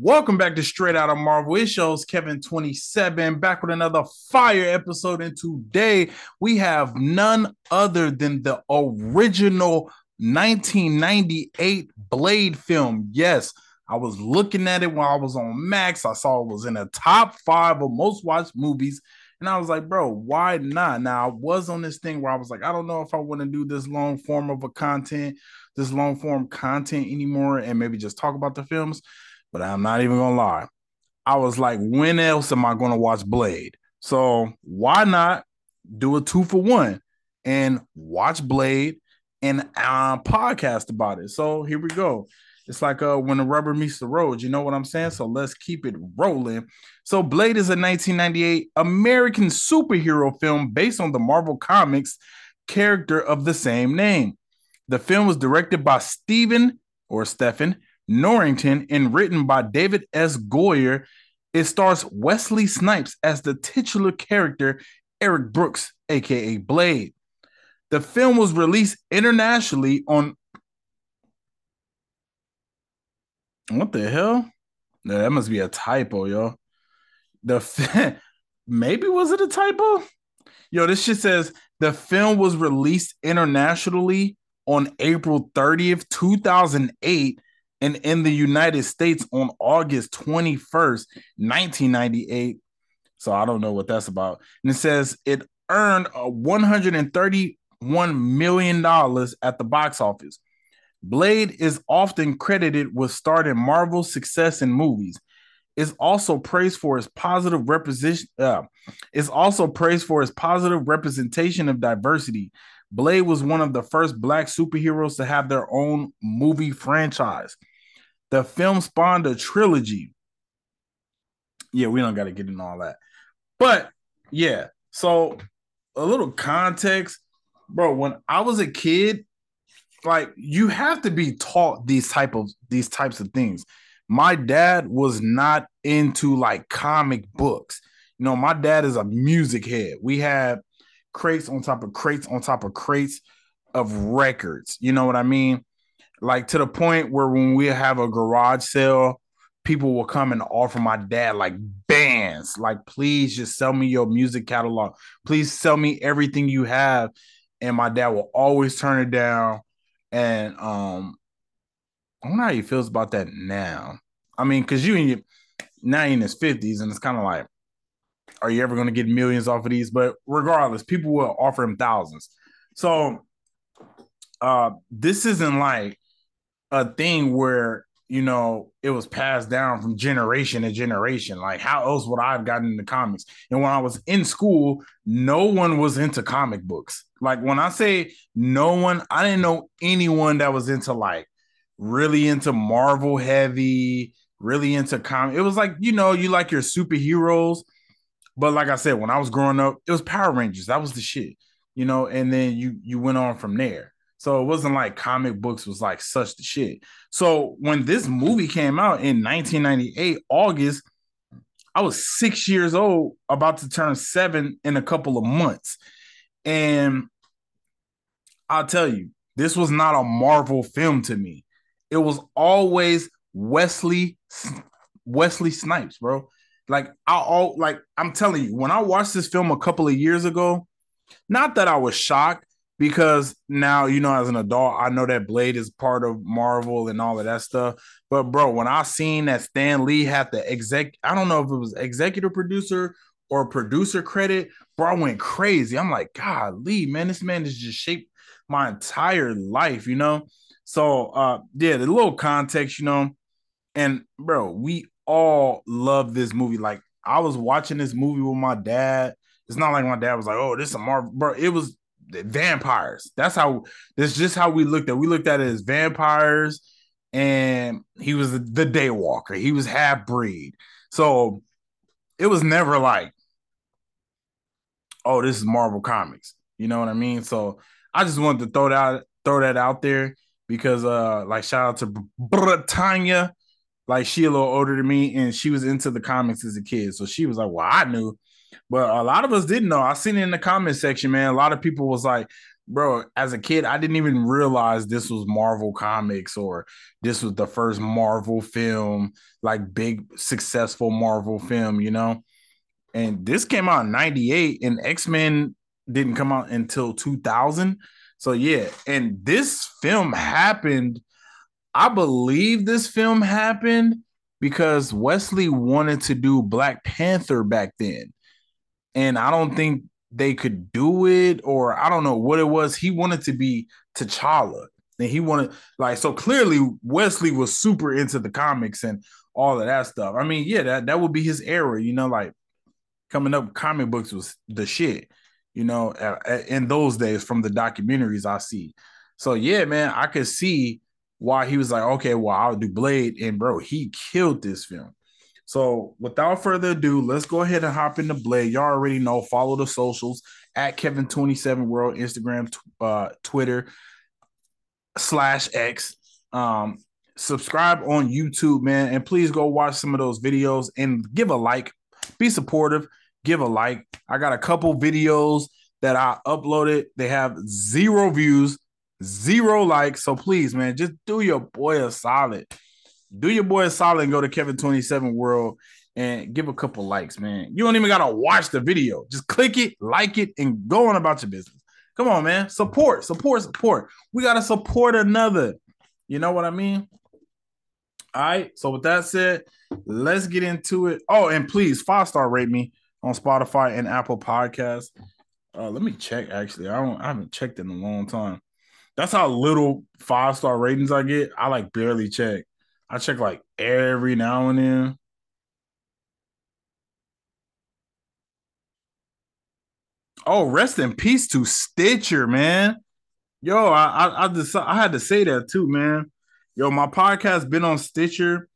Welcome back to Straight Outta Marvel. It shows Kevin27 back with another fire episode. And today we have none other than the original 1998 Blade film. Yes, I was looking at it while I was on Max. I saw it was in the top five of most watched movies. And I was like, bro, why not? Now I was on this thing where I was like, I don't know if I want to do this long form of a content, this long form content anymore, and maybe just talk about the films. But I'm not even gonna lie. I was like, when else am I gonna watch Blade? So why not do a two for one and watch Blade and uh, podcast about it? So here we go. It's like uh, when the rubber meets the road. You know what I'm saying? So let's keep it rolling. So Blade is a 1998 American superhero film based on the Marvel Comics character of the same name. The film was directed by Stephen or Stephen Norrington and written by David S. Goyer. It stars Wesley Snipes as the titular character, Eric Brooks, aka Blade. The film was released internationally on. What the hell? No, that must be a typo, yo. The maybe was it a typo? Yo, this shit says the film was released internationally on April 30th, 2008 and in the United States on August 21st, 1998. So I don't know what that's about. And it says it earned a $131 million at the box office. Blade is often credited with starting Marvel's success in movies. Is also praised for its positive representation. Uh, is also praised for its positive representation of diversity. Blade was one of the first black superheroes to have their own movie franchise. The film spawned a trilogy. Yeah, we don't got to get into all that. But yeah, so a little context, bro. When I was a kid, like you have to be taught these type of these types of things. My dad was not into like comic books. You know, my dad is a music head. We had crates on top of crates on top of crates of records. You know what I mean? Like to the point where when we have a garage sale, people will come and offer my dad like bands, like please just sell me your music catalog, please sell me everything you have, and my dad will always turn it down. And um, I know how he feels about that now. I mean, because you in your, now in his fifties, and it's kind of like, are you ever to get millions off of these? But regardless, people will offer him thousands. So uh, this isn't like a thing where you know it was passed down from generation to generation. Like how else would I have gotten into comics? And when I was in school, no one was into comic books. Like when I say no one, I didn't know anyone that was into like really into Marvel heavy, really into comic. It was like, you know, you like your superheroes. But like I said, when I was growing up, it was Power Rangers. That was the shit. You know, and then you you went on from there. So it wasn't like comic books was like such the shit. So when this movie came out in 1998, August, I was six years old, about to turn seven in a couple of months. And I'll tell you, this was not a Marvel film to me. It was always Wesley Wesley Snipes, bro. Like I all like I'm telling you, when I watched this film a couple of years ago, not that I was shocked, because now you know as an adult i know that blade is part of marvel and all of that stuff. But bro when i seen that stan lee had the exec i don't know if it was executive producer or producer credit bro i went crazy. I'm like god lee man this man has just shaped my entire life you know? So uh yeah the little context you know? And bro we all love this movie. Like i was watching this movie with my dad. It's not like my dad was like oh this is a marvel bro it was vampires. That's how that's just how we looked at. We looked at it as vampires, and he was the, daywalker. He was half breed. So it was never like, oh, this is Marvel Comics. You know what I mean? So I just wanted to throw that throw that out there because uh like shout out to Britannia. Like she a little older than me and she was into the comics as a kid. So she was like, Well, I knew but a lot of us didn't know. I seen it in the comment section, man. A lot of people was like, bro, as a kid, I didn't even realize this was Marvel Comics or this was the first Marvel film, like big successful Marvel film, you know? And this came out in 98 and X-Men didn't come out until 2000. So yeah, and this film happened I believe this film happened because Wesley wanted to do Black Panther back then. And I don't think they could do it, or I don't know what it was. He wanted to be T'Challa. And he wanted, like, so clearly Wesley was super into the comics and all of that stuff. I mean, yeah, that, that would be his era, you know, like coming up, comic books was the shit, you know, in those days from the documentaries I see. So, yeah, man, I could see why he was like, okay, well, I'll do Blade. And bro, he killed this film. So without further ado, let's go ahead and hop into Blade. Y'all already know, follow the socials at Kevin27 World, Instagram, uh, Twitter, slash X. Um, subscribe on YouTube, man, and please go watch some of those videos and give a like. Be supportive, give a like. I got a couple videos that I uploaded. They have zero views zero likes. So please, man, just do your boy a solid. Do your boy solid and go to Kevin27 World and give a couple likes, man. You don't even gotta watch the video. Just click it, like it, and go on about your business. Come on, man. Support, support, support. We gotta support another. You know what I mean? All right. So with that said, let's get into it. Oh, and please five star rate me on Spotify and Apple Podcasts. Uh, let me check. Actually, I don't. I haven't checked in a long time. That's how little five star ratings I get. I like barely check. I check like every now and then. Oh, rest in peace to Stitcher, man. Yo, I I I, just, I had to say that too, man. Yo, my podcast been on Stitcher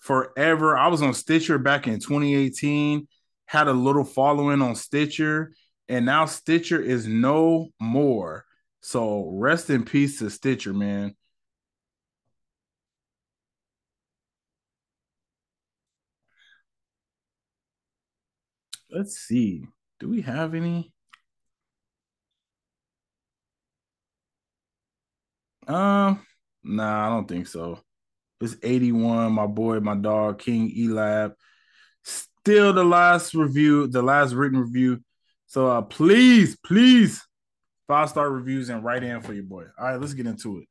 forever. I was on Stitcher back in 2018. Had a little following on Stitcher, and now Stitcher is no more. So rest in peace to Stitcher, man. Let's see. Do we have any? Um, nah, I don't think so. It's 81, my boy, my dog, King Elab. Still the last review, the last written review. So uh please, please five star reviews and write in for your boy. All right, let's get into it.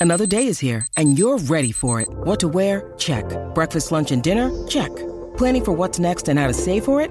Another day is here and you're ready for it. What to wear? Check. Breakfast, lunch, and dinner? Check. Planning for what's next and how to save for it?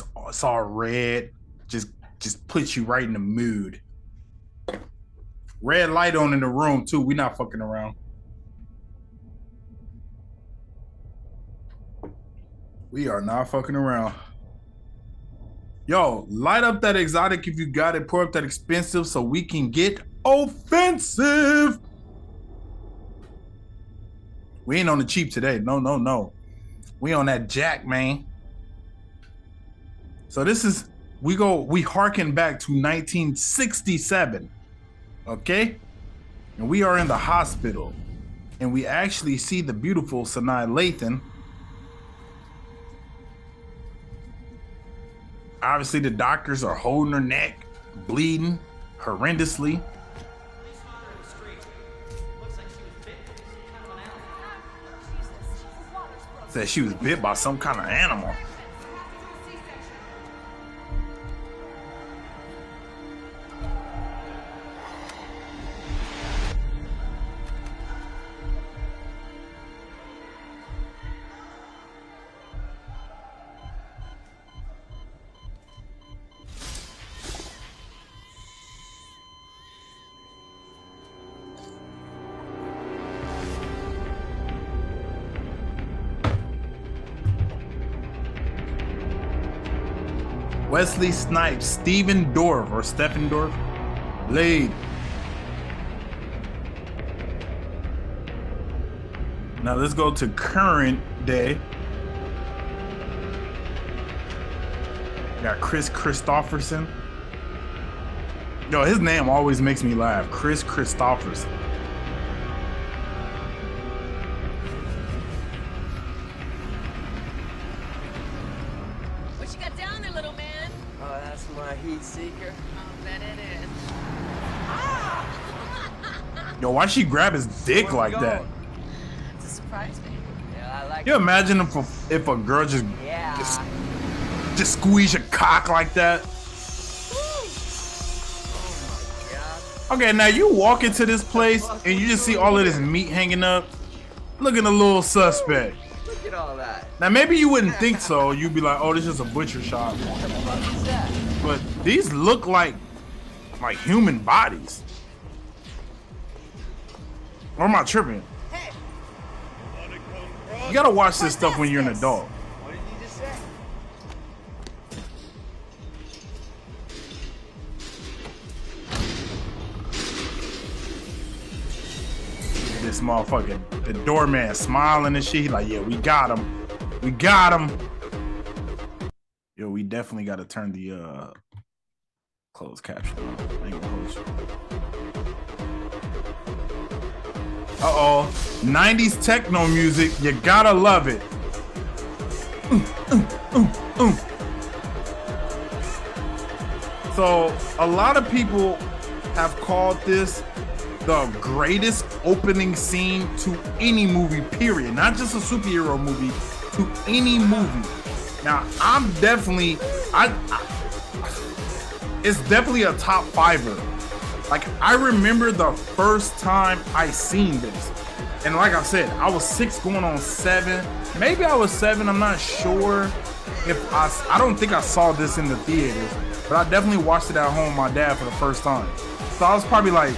It's, all red. Just just puts you right in the mood. Red light on in the room too. We're not fucking around. We are not fucking around. Yo, light up that exotic if you got it. Pour up that expensive so we can get offensive. We ain't on the cheap today. No, no, no. We on that jack, man. So this is we go we harken back to 1967. Okay? And we are in the hospital. And we actually see the beautiful Sanaa Lathan Obviously, the doctors are holding her neck, bleeding horrendously. Said she was bit by some kind of animal. Wesley Snipes, Steven Dorff or Stephen Dorff, Blade. Now let's go to current day. Got Kris Kristofferson. Yo, his name always makes me laugh. Kris Kristofferson. Yo, why she grab his dick Where we like that? It's a surprise me. Yeah, I like You imagine if a, if a girl just Yeah. just just squeeze your cock like that? Oh yeah. Okay, now you walk into this place and you just see all of this meat hanging up, looking a little suspect. Look at all that. Now maybe you wouldn't think so. You'd be like, "Oh, this is a butcher shop," What the fuck is that? but these look like like human bodies. Or am I tripping? You gotta watch this stuff when you're an adult. This motherfucker, the doorman smiling and shit. He like, yeah, we got him. We got him. Yo, we definitely got to turn the uh closed caption on. I ain't gonna hold you. Uh oh, 90s techno music. You gotta love it. So, a lot of people have called this the greatest opening scene to any movie, period. Not just a superhero movie, to any movie. Now, I'm definitely, I, I it's definitely a top fiver. Like, I remember the first time I seen this. And like I said, I was six going on seven. Maybe I was seven, I'm not sure. If I, I don't think I saw this in the theaters, but I definitely watched it at home with my dad for the first time. So I was probably like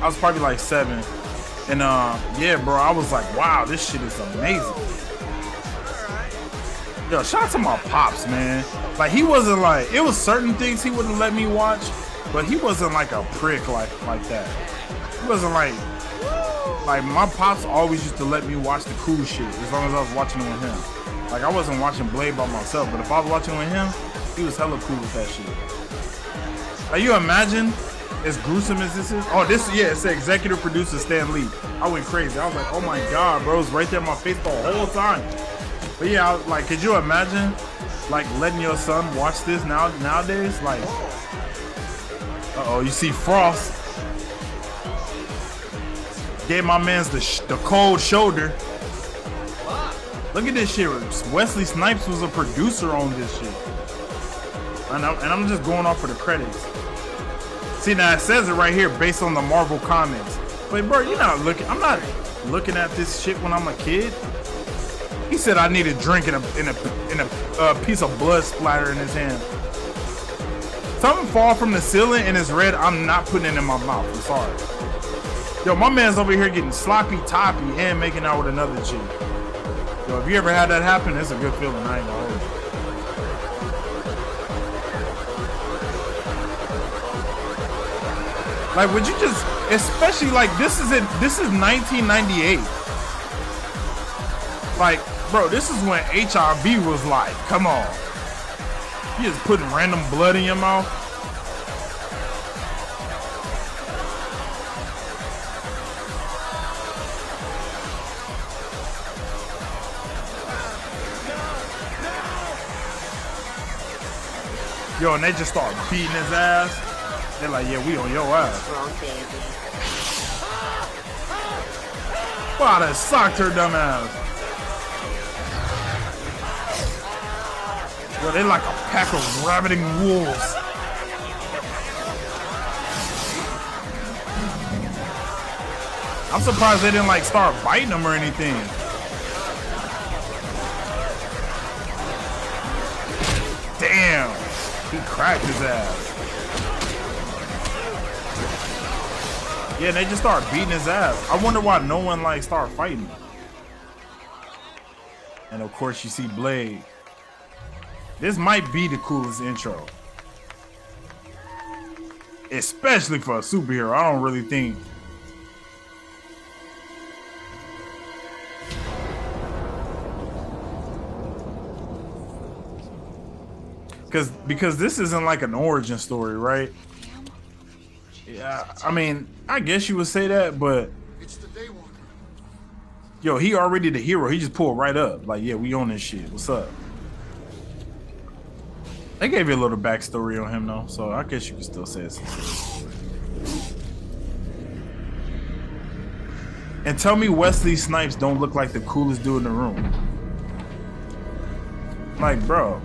I was probably like seven. And uh yeah, bro, I was like, wow, this shit is amazing. Yo, shout out to my pops, man. Like he wasn't like it was certain things he wouldn't let me watch, but he wasn't like a prick like like that. He wasn't like like my pops always used to let me watch the cool shit as long as I was watching it with him. Like I wasn't watching Blade by myself, but if I was watching with him, he was hella cool with that shit. Like you imagine as gruesome as this is? Oh, this yeah, it's the executive producer Stan Lee. I went crazy. I was like, oh my god, bro, it's right there in my face the whole time. But yeah, I like, could you imagine like letting your son watch this now nowadays? Like, uh oh, you see Frost gave my man's the the cold shoulder. Look at this shit. Wesley Snipes was a producer on this shit. And I'm, and I'm just going off for the credits. See now it says it right here based on the Marvel comics. But bro, you're not looking. I'm not looking at this shit when I'm a kid. He said I need a drink in a in a in a uh, piece of blood splatter in his hand. Something fall from the ceiling and it's red. I'm not putting it in my mouth. I'm sorry. Yo, my man's over here getting sloppy toppy and making out with another chick. Yo, if you ever had that happen, it's a good feeling. I ain't gonna hold. Like, would you just, especially like this is it. This is 1998. Like, bro, this is when HIV was like, come on. You just putting random blood in your mouth. Yo, and they just start beating his ass. They're like, yeah, we on your ass. Wrong baby. Wow, that socked her dumb ass. Yo, they like a pack of rabbiting wolves. I'm surprised they didn't like start biting them or anything. Damn, he cracked his ass. Yeah, they just start beating his ass. I wonder why no one like start fighting. And of course, you see Blade. This might be the coolest intro. Especially for a superhero. I don't really think because because this isn't like an origin story, right? Yeah, I mean, I guess you would say that, but It's the Daywalker. yo, he already the hero. He just pulled right up. Like, yeah, we own this shit. What's up? They gave you a little backstory on him though, so I guess you can still say it's. And tell me Wesley Snipes don't look like the coolest dude in the room. Like, bro,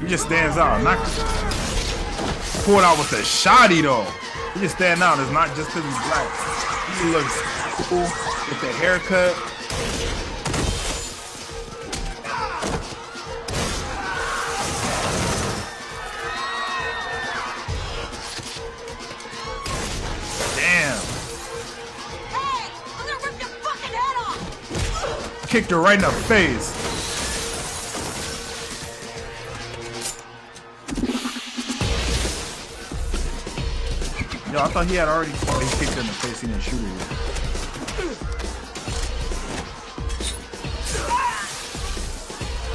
he just stands out. Not pulled out with a shoddy though. He just stands out. It's not just because he's black. He looks cool with the haircut. Kicked her right in the face. Yo, I thought he had already oh, he kicked her in the face. He didn't shoot her yet.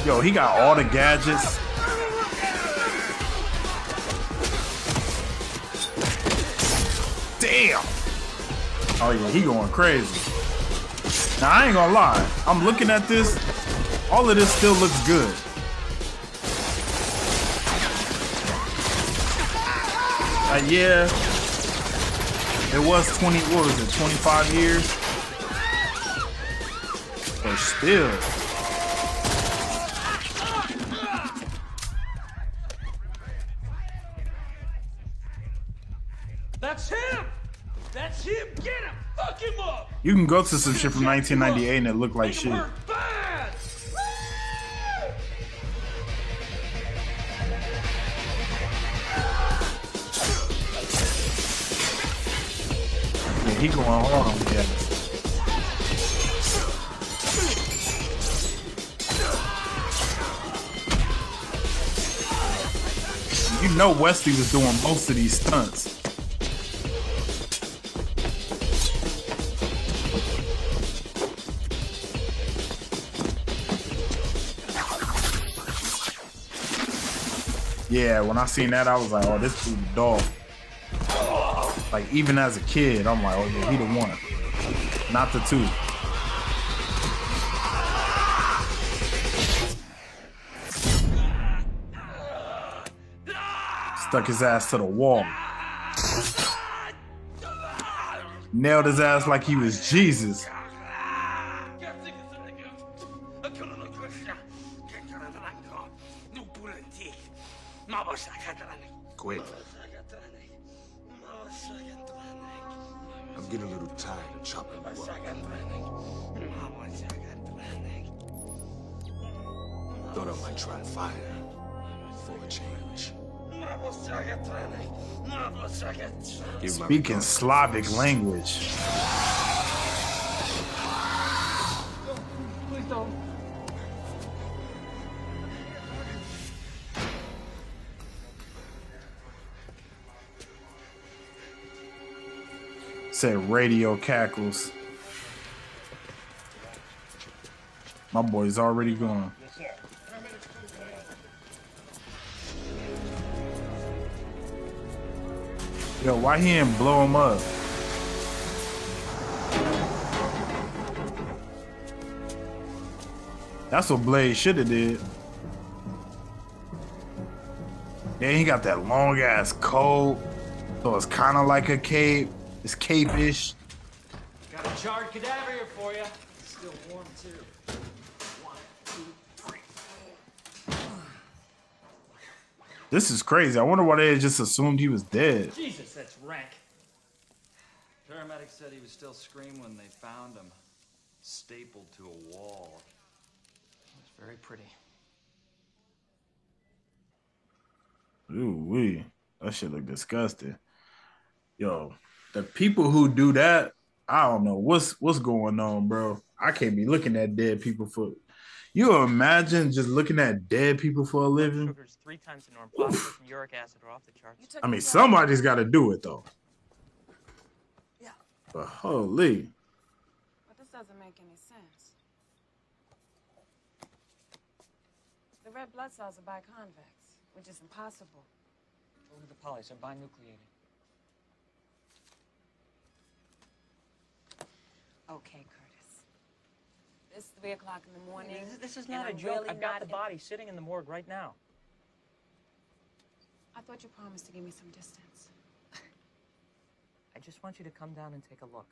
Yo, he got all the gadgets. Damn. Oh yeah, he going crazy. Now I ain't gonna lie. I'm looking at this. All of this still looks good. Uh, yeah. It was 20, what was it, 25 years? But still. Can go to some shit from 1998 and it looked like shit. Yeah, he going on gas. You know Wesley was doing most of these stunts. Yeah, when I seen that, I was like, oh, this dude a dog. Like, even as a kid, I'm like, oh, yeah, he the one. Not the two. Stuck his ass to the wall. Nailed his ass like he was Jesus. Slavic language. Said radio cackles. My boy's already gone. Yo, why he didn't blow him up? That's what Blade should have did. Yeah, he got that long ass coat, so it's kind of like a cape. It's cape-ish. Got a charred cadaver here for you. Still warm too. One, two, three. This is crazy. I wonder why they just assumed he was dead. Jesus, that's rank. Paramedics said he was still screaming when they found him, stapled to a wall. It was very pretty. Ooh wee, that shit look disgusting. Yo, the people who do that, I don't know what's what's going on, bro. I can't be looking at dead people for. You imagine just looking at dead people for a living? Sugars three times the norm. Phosphorus and uric acid are off the charts. I mean, somebody's got to do it though. Yeah. But holy, But this doesn't make any sense. The red blood cells are biconvex, which is impossible. Look at the polys. They're binucleated. Okay, Curtis. It's three o'clock in the morning. This, this is not a I'm joke. really I've got not the in- body sitting in the morgue right now. I thought you promised to give me some distance. I just want you to come down and take a look.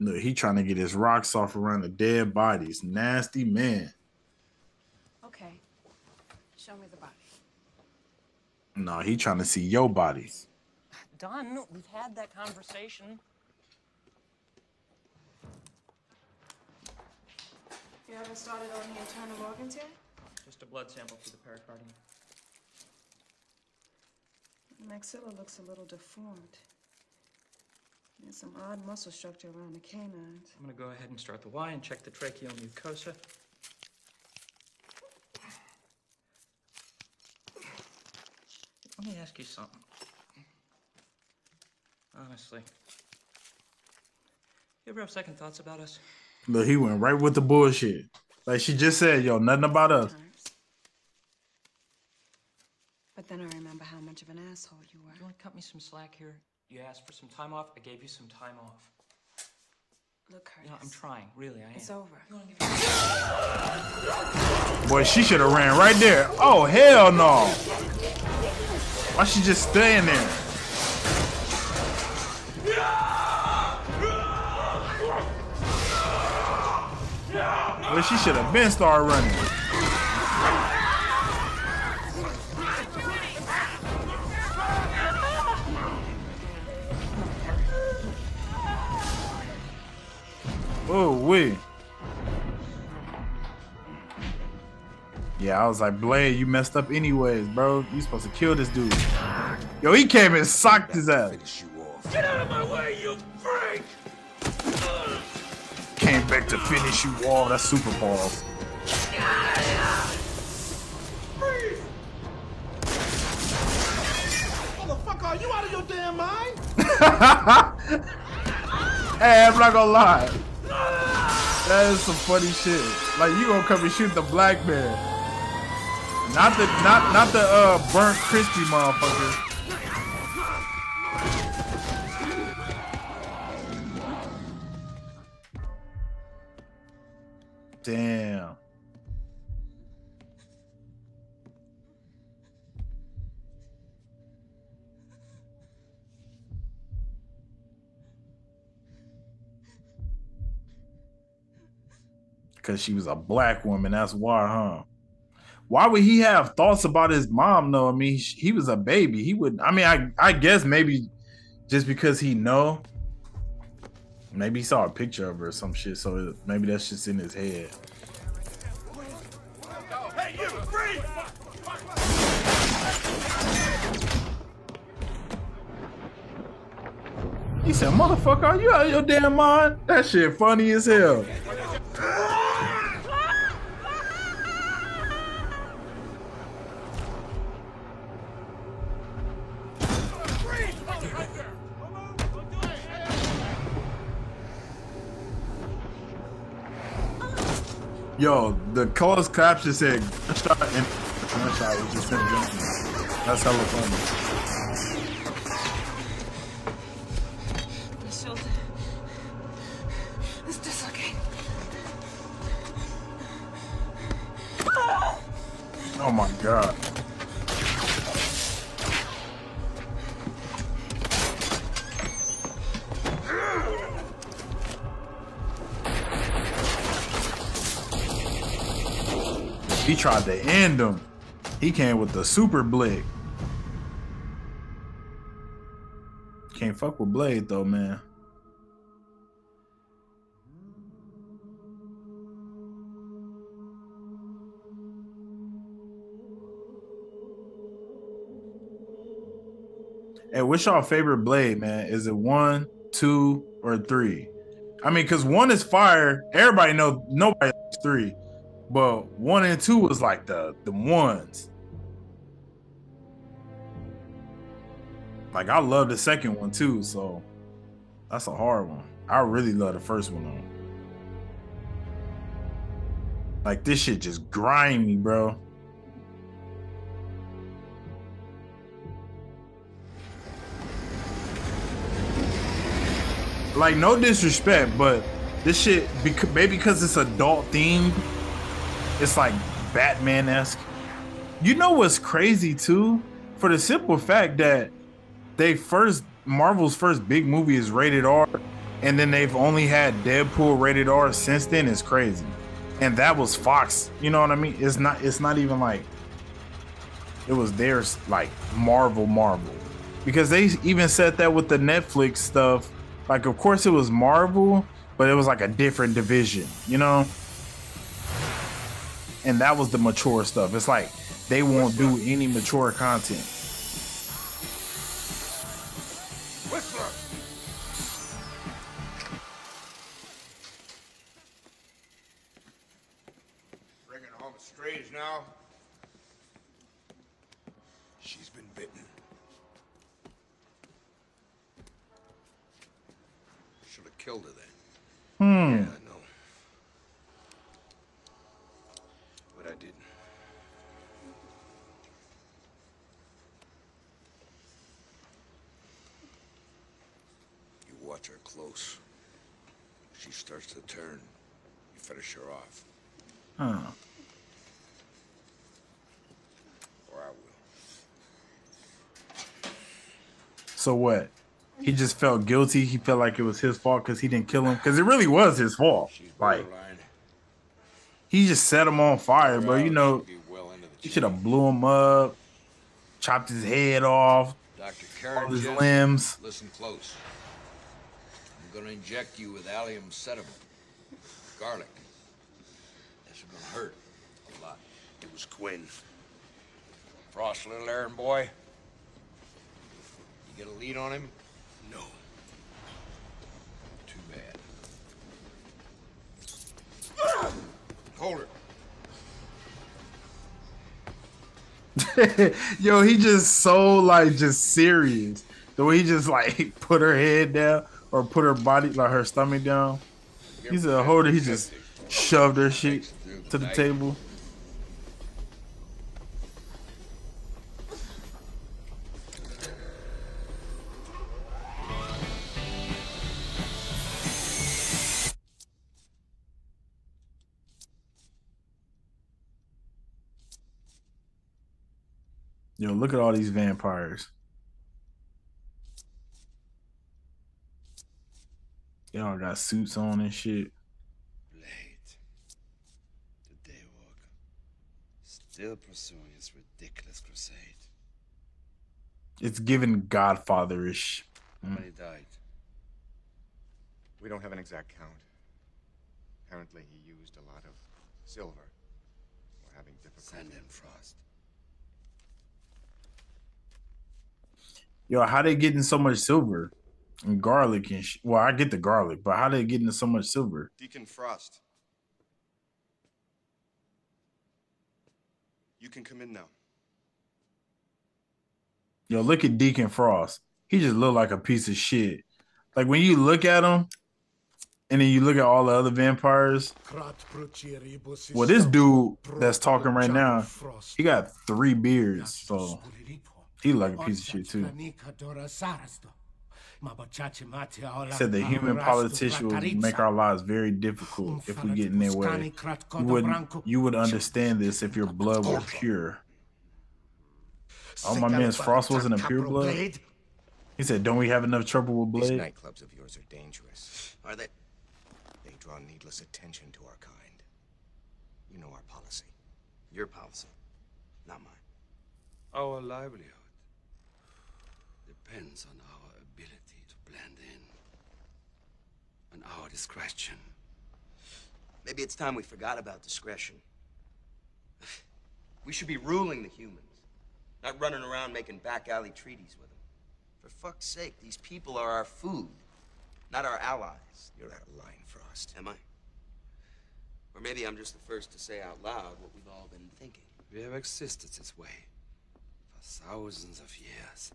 look, he trying to get his rocks off around the dead bodies. Nasty man. Okay. Show me the body. No, he trying to see your bodies. Done. We've had that conversation. You haven't started on the internal organs yet? Just a blood sample for the pericardium. The maxilla looks a little deformed. There's some odd muscle structure around the canines. I'm gonna go ahead and start the Y and check the tracheal mucosa. Let me ask you something. Honestly. You ever have second thoughts about us? Look, he went right with the bullshit. Like she just said, yo, nothing about us. But then I remember how much of an asshole you were. You want to cut me some slack here? You asked for some time off. I gave you some time off. Look, Curtis. You know, I'm trying. Really, I am. It's over. You wanna give me- Boy, she should have ran right there. Oh hell no! Why she just staying there? Well, she should have been started running. Oh wait. Yeah, I was like, Blade, you messed up anyways, bro. You supposed to kill this dude. Yo, he came and socked his ass. Get out of my way, you Back to finish you all. That's super balls. Motherfucker, are you out of your damn mind? Hey, I'm not gonna lie. That is some funny shit. Like you gonna come and shoot the black man. Not the not not the uh burnt crispy motherfucker. Damn. Because she was a black woman. That's why, huh? Why would he have thoughts about his mom? though? I mean, he was a baby. He would. I mean, I I guess maybe just because he know. Maybe he saw a picture of her or some shit. So maybe that's just in his head. Hey, you! He said, "Motherfucker, are you out of your damn mind? That shit funny as hell." Yo, the closed caption said gunshot and gunshot was just him. That's hella funny. Tried to end him. He came with the super blick. Can't fuck with Blade though, man. Hey, what's your favorite blade, man? Is it one, two, or three? I mean, because one is fire. Everybody know nobody three, but one and two was like the the ones. Like I love the second one too, so that's a hard one. I really love the first one though. Like this shit just grimy, bro. Like no disrespect, but this shit maybe because it's adult themed, it's like Batman esque. You know what's crazy too? For the simple fact that they first Marvel's first big movie is rated R, and then they've only had Deadpool rated R since then is crazy. And that was Fox. You know what I mean? It's not. It's not even like it was theirs. Like Marvel, Marvel, because they even said that with the Netflix stuff. Like, of course, it was Marvel, but it was like a different division. You know. And that was the mature stuff. It's like they won't do any mature content. Whistler! Bringing home strays now? She's been bitten. Should have killed her then. Hmm. Yeah, I know. But I didn't. You watch her close. She starts to turn. You finish her off. Huh. Or I will. So what? He just felt guilty. He felt like it was his fault because he didn't kill him. Because it really was his fault. Like he just set him on fire, bro. You know, he should have blew him up, chopped his head off, Dr. all his limbs. Listen close. I'm gonna inject you with allium sativum. Garlic. This is gonna hurt a lot. It was Quinn. Frost, little errand boy. You get a lead on him? No. Too bad. Hold her. Yo, he just so like just serious. The way he just like put her head down or put her body like her stomach down. He's a holder. He just shoved her shit to the table. Yo, look at all these vampires. They all got suits on and shit. Blade. The Daywalker. Still pursuing his ridiculous crusade. It's given Godfatherish. Hmm. How many died? We don't have an exact count. Apparently, he used a lot of silver. We're having difficulty. Sand and Frost. Yo, how they getting so much silver and garlic and sh- well, I get the garlic, but how they getting so much silver? Deacon Frost. You can come in now. Yo, look at Deacon Frost. He just looked like a piece of shit. Like when you look at him, and then you look at all the other vampires. Well, this dude that's talking right now, he got three beards, so he like a piece of shit too. Said the human politician would make our lives very difficult if we get in their way. You would you would understand this if your blood were pure. Oh, my man's Frost wasn't a pure blood. He said, "Don't we have enough trouble with These nightclubs of yours are dangerous. Are they? They draw needless attention to our kind. You know our policy. Your policy, not mine. Our livelihood. Depends on our ability to blend in. And our discretion. Maybe it's time we forgot about discretion. We should be ruling the humans, not running around making back alley treaties with them. For fuck's sake, these people are our food. not our allies. You're out of line, Frost. Am I? Or maybe I'm just the first to say out loud what we've all been thinking. We have existed this way for thousands of years.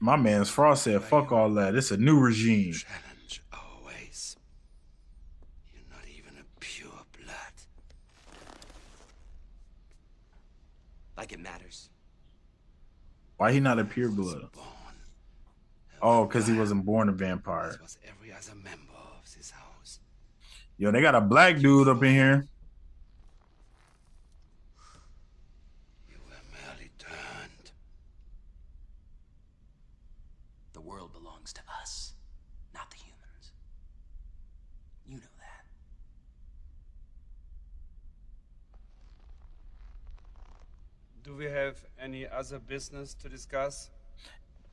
My man's Frost said, "Fuck all that. It's a new regime." Challenge always. You're not even a pure blood. Like it matters. Why he not a pure blood? Oh, because he wasn't born a vampire. Was every other member of this house. Yo, they got a black dude up in here. You were merely turned. The world belongs to us, not the humans. You know that. Do we have any other business to discuss?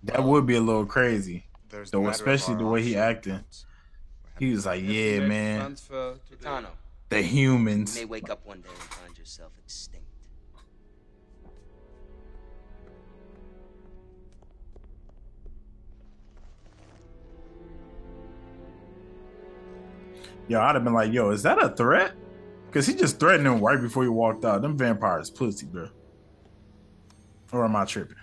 That um, would be a little crazy. There's Though, the matter of especially the way he offshore acting. He was like, "Yeah, man, Transfer the Tano, the you humans." may wake up one day and find yourself extinct. Yo, I'd have been like, "Yo, is that a threat?" Because he just threatened him right before he walked out. Them vampires, pussy, bro. Or am I tripping?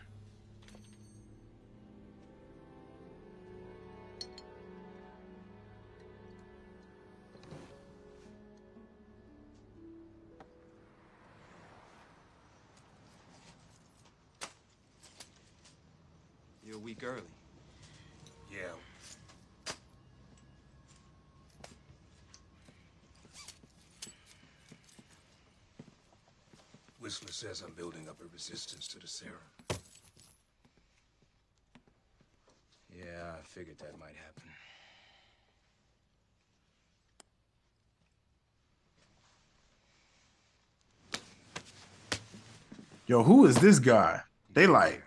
Yo, who is this guy? They like,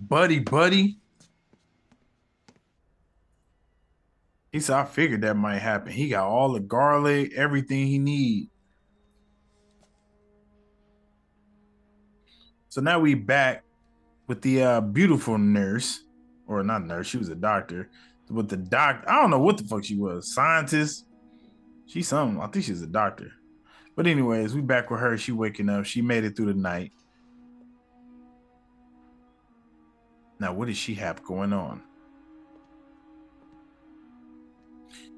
buddy, buddy. He said, I figured that might happen. He got all the garlic, everything he need. So now we back with the uh, beautiful nurse, or not nurse, she was a doctor. With the doc, I don't know what the fuck she was, scientist. She's something. I think she's a doctor. But anyways, we back with her. She waking up. She made it through the night. Now, what does she have going on?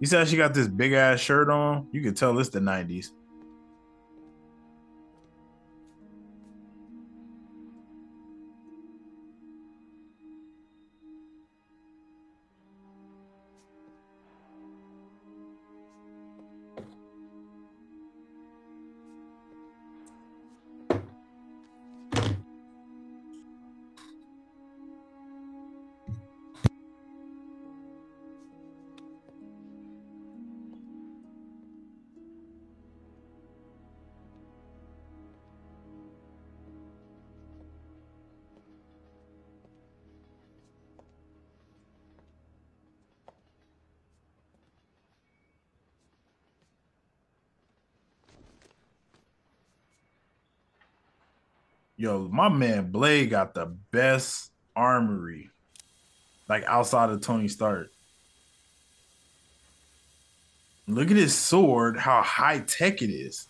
You said she got this big ass shirt on. You can tell it's the 90s. Yo, my man Blade got the best armory, like outside of Tony Stark. Look at his sword, how high tech it is.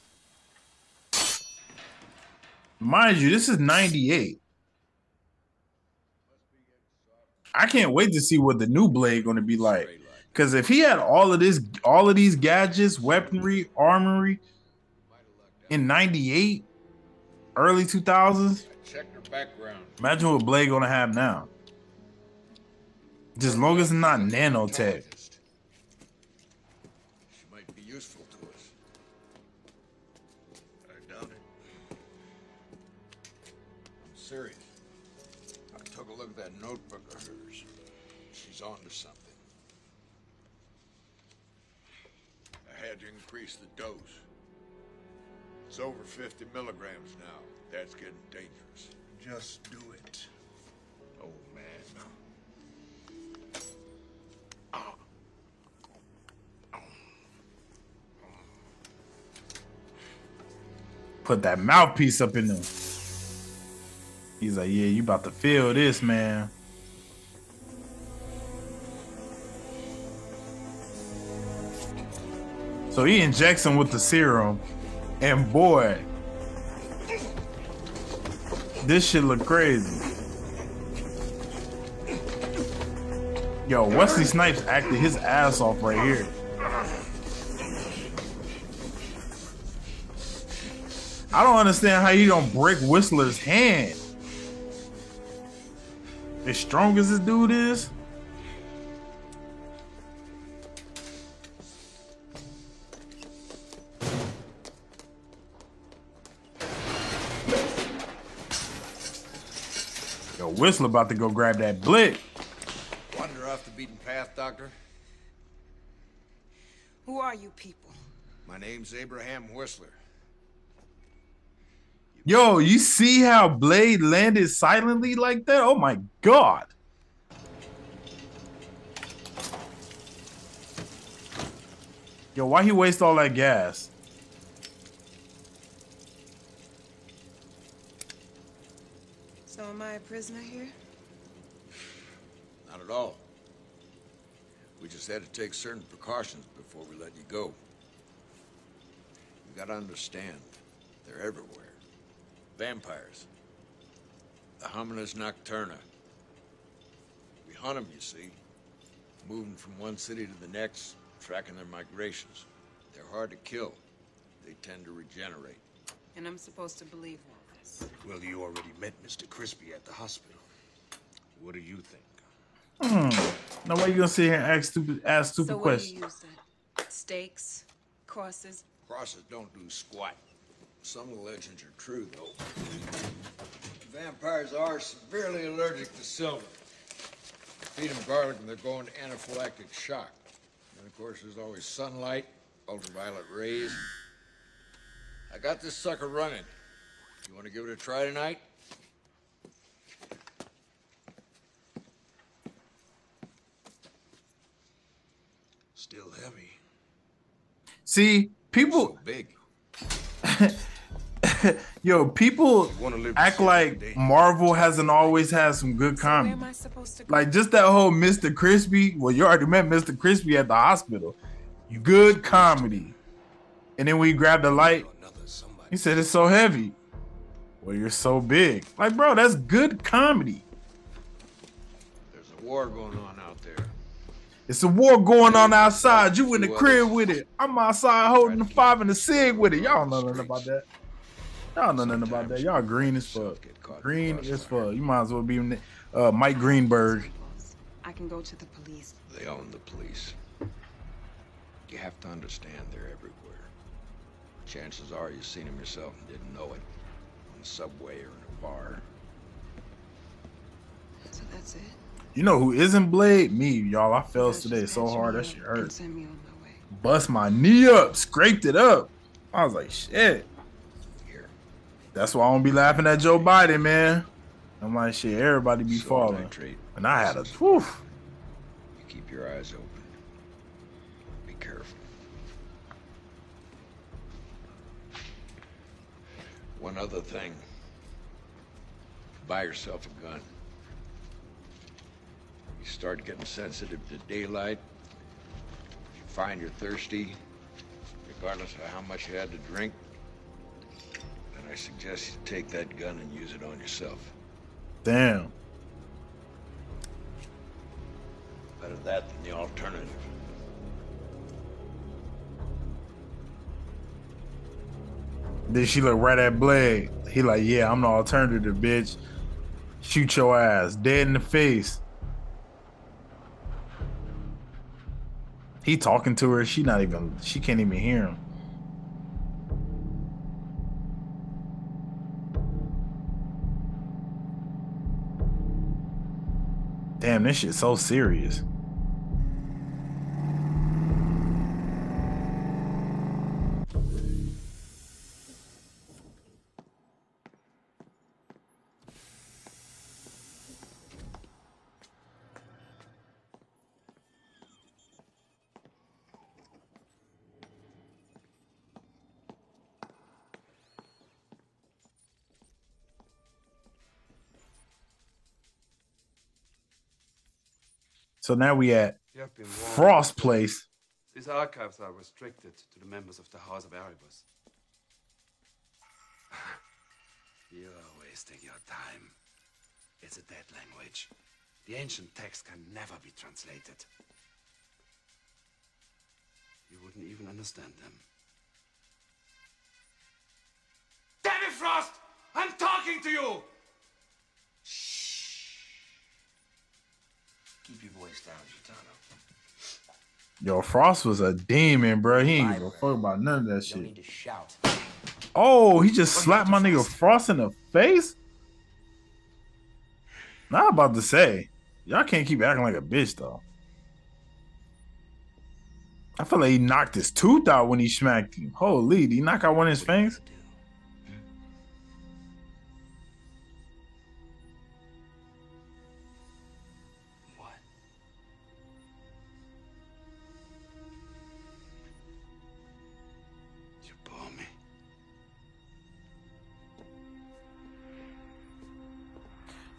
Mind you, this is 98. I can't wait to see what the new Blade to be like. Because if he had all of this, all of these gadgets, weaponry, armory in 98, early 2000s, Checked her background. imagine what Blade to have now. Just long as it's not nanotech. She might be useful to us. I doubt it. I'm serious. I took a look at that notebook of hers. She's on to something. I had to increase the dose. It's over 50 milligrams now. That's getting dangerous. Just do it. Oh, man. Put that mouthpiece up in there. He's like, yeah, you about to feel this, man. So he injects him with the serum, and boy, this shit look crazy. Yo, Wesley Snipes acted his ass off right here. I don't understand how he don't break Whistler's hand. As strong as this dude is. Whistler about to go grab that blick. Wander off the beaten path, Doctor. Who are you people? My name's Abraham Whistler. Yo, you see how Blade landed silently like that? Oh my god. Yo, why he waste all that gas? So am I a prisoner here? Not at all. We just had to take certain precautions before we let you go. You gotta understand, they're everywhere. Vampires. The Hominis Nocturna. We hunt them, you see. Moving from one city to the next, tracking their migrations. They're hard to kill. They tend to regenerate. And I'm supposed to believe. Well, you already met Mr. Crispy at the hospital. What do you think? Hmm. Now why you gonna sit here and ask stupid ask stupid so what questions? do you use then? Stakes? Crosses? Crosses don't do squat. Some of the legends are true, though. Vampires are severely allergic to silver. Feed them garlic and they're going to anaphylactic shock. And of course, there's always sunlight, ultraviolet rays. I got this sucker running. You want to give it a try tonight? Still heavy. See, people big. Yo, people Want to live? act like Marvel hasn't always had some good comedy. Where am I supposed to go? Like just that whole Mr. Crispy. Well, you already met Mr. Crispy at the hospital. Good comedy. And then we grabbed the light. He said it's so heavy. Well, you're so big. Like, bro, that's good comedy. There's a war going on out there. It's a war going on outside. You in the crib with it. I'm outside holding the five and the sig with it. Y'all know nothing about that. Y'all know nothing about that. Y'all green as fuck. Green as fuck. You might as well be uh, Mike Greenberg. I can go to the police. They own the police. You have to understand they're everywhere. Chances are you've seen them yourself and didn't know it. On the subway or in a bar. So that's it? You know who isn't Blade? Me, y'all. I fell today so hard that shit hurt. send me on my way. Bust my knee up, scraped it up. I was like, shit. That's why I don't be laughing at Joe Biden, man. I'm like, shit, everybody be falling. nitrate. And I had a whew. You keep your eyes open. Be careful. One other thing. Buy yourself a gun. You start getting sensitive to daylight. If you find you're thirsty, regardless of how much you had to drink, then I suggest you take that gun and use it on yourself. Damn. Better that than the alternative. Then she look right at Blade. He like, yeah, I'm the alternative, bitch. Shoot your ass dead in the face. He talking to her. She not even. She can't even hear him. Damn, this shit's so serious. So now we at Frost Place. These archives are restricted to the members of the House of Erebus. You're wasting your time. It's a dead language. The ancient text can never be translated. You wouldn't even understand them. Danny Frost! I'm talking to you! Keep your voice down, Gitano. Yo, Frost was a demon, bro. He ain't give a fuck about none of that shit. need to shout. Oh, he just slapped my nigga Frost in the face. Not about to say, y'all can't keep acting like a bitch though. I feel like he knocked his tooth out when he smacked him. Holy, did he knock out one of his fangs?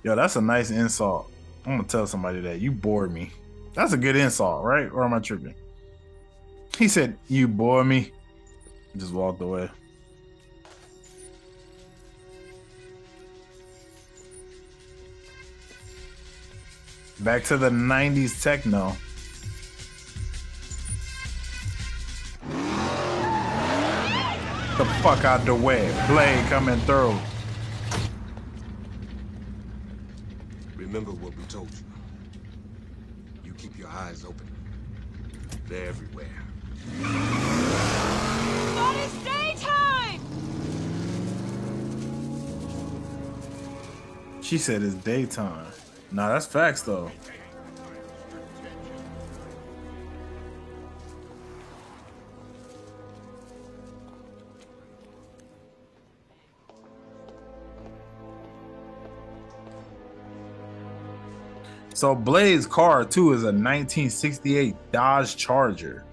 Yo, that's a nice insult. I'm gonna tell somebody that you bored me. That's a good insult, right? Or am I tripping? He said, "You bore me." Just walked away. Back to the '90s techno. The fuck out the way, Blade coming through. Remember what we told you. You keep your eyes open. They're everywhere. But it's daytime! She said it's daytime. Nah, that's facts though. So Blade's car too is a 1968 Dodge Charger.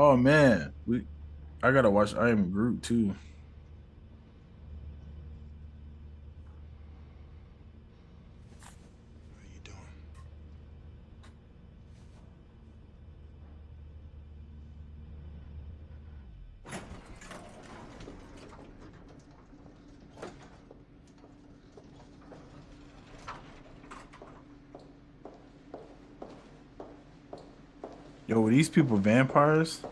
Oh man, we I gotta watch I Am Groot too. These people vampires?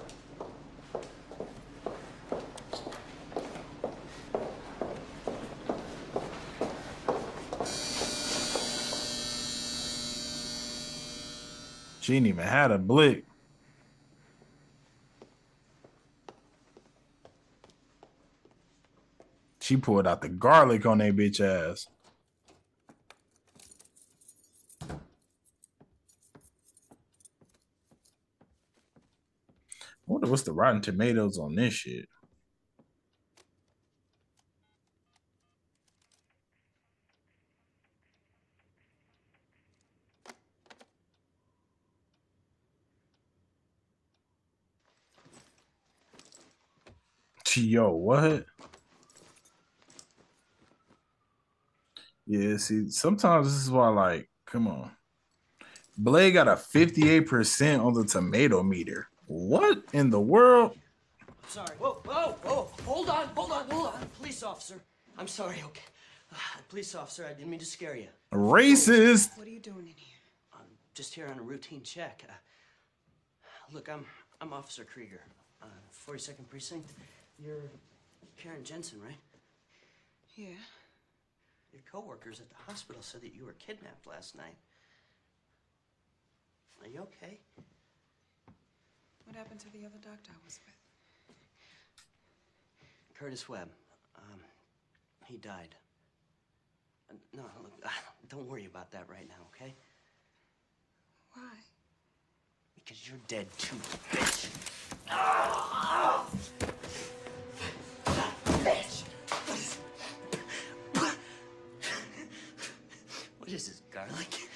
She ain't even had a blick. She pulled out the garlic on that bitch ass. What's the Rotten Tomatoes on this shit. Yo, what? Yeah, see, sometimes this is why, like, come on. Blade got a 58% on the tomato meter. What in the world? Sorry. Whoa, whoa, whoa. Hold on, hold on, hold on. Police officer. I'm sorry, okay. Uh, police officer, I didn't mean to scare you. Racist. What are you doing in here? I'm just here on a routine check. Uh, look, I'm I'm Officer Krieger, uh, 42nd Precinct. You're Karen Jensen, right? Yeah. Your coworkers at the hospital said that you were kidnapped last night. Are you okay? What happened to the other doctor I was with? Curtis Webb. Um, he died. Uh, no, look, don't worry about that right now, okay? Why? Because you're dead too, bitch. Bitch! What is this, garlic?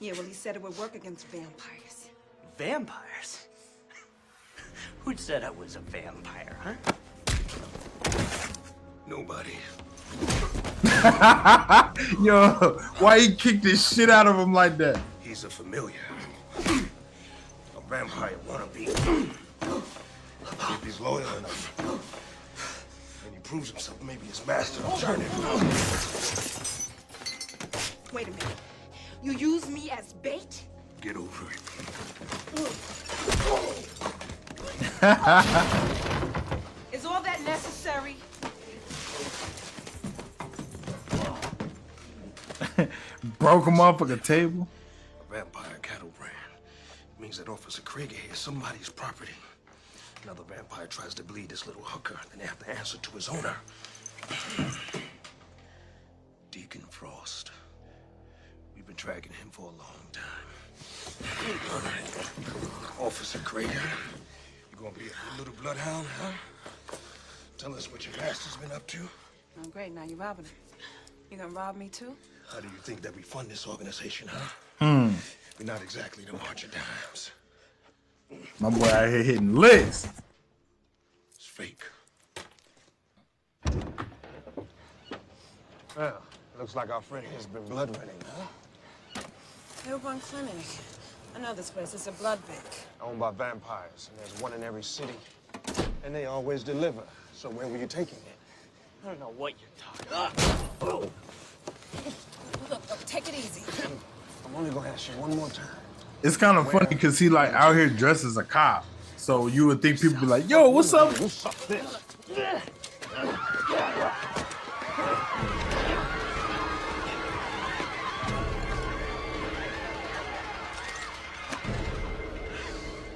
Yeah, well, he said it would work against vampires. Vampires? Who said I was a vampire, huh? Nobody. Yo, why he kicked the shit out of him like that? He's a familiar. A vampire wannabe. If he's loyal enough, and he proves himself, maybe his master will turn him. Wait a minute. You use me as bait? Get over it. Mm. Is all that necessary? Broke him off like a table. A vampire cattle brand means that Officer Krieger is somebody's property. Another vampire tries to bleed this little hooker, then they have to answer to his owner. Deacon Frost. We've been tracking him for a long time. Officer Krieger, you gonna be a good little bloodhound, huh? Tell us what your master's been up to. Oh, great. Now you're robbing him. You gonna rob me too? How do you think that we fund this organization, huh? Hmm. We're not exactly the March of Dimes. My boy out here hitting licks. It's fake. Well, looks like our friend has been blood running, huh? Hillborn Clinic. I know this place. It's a blood bank. Owned by vampires, and there's one in every city. And they always deliver. So where were you taking it? I don't know what you're talking about. Look, look, take it easy. I'm only gonna ask you one more time. It's kind of funny because he like out here dressed as a cop. So you would think people be like, "Yo, what's up?"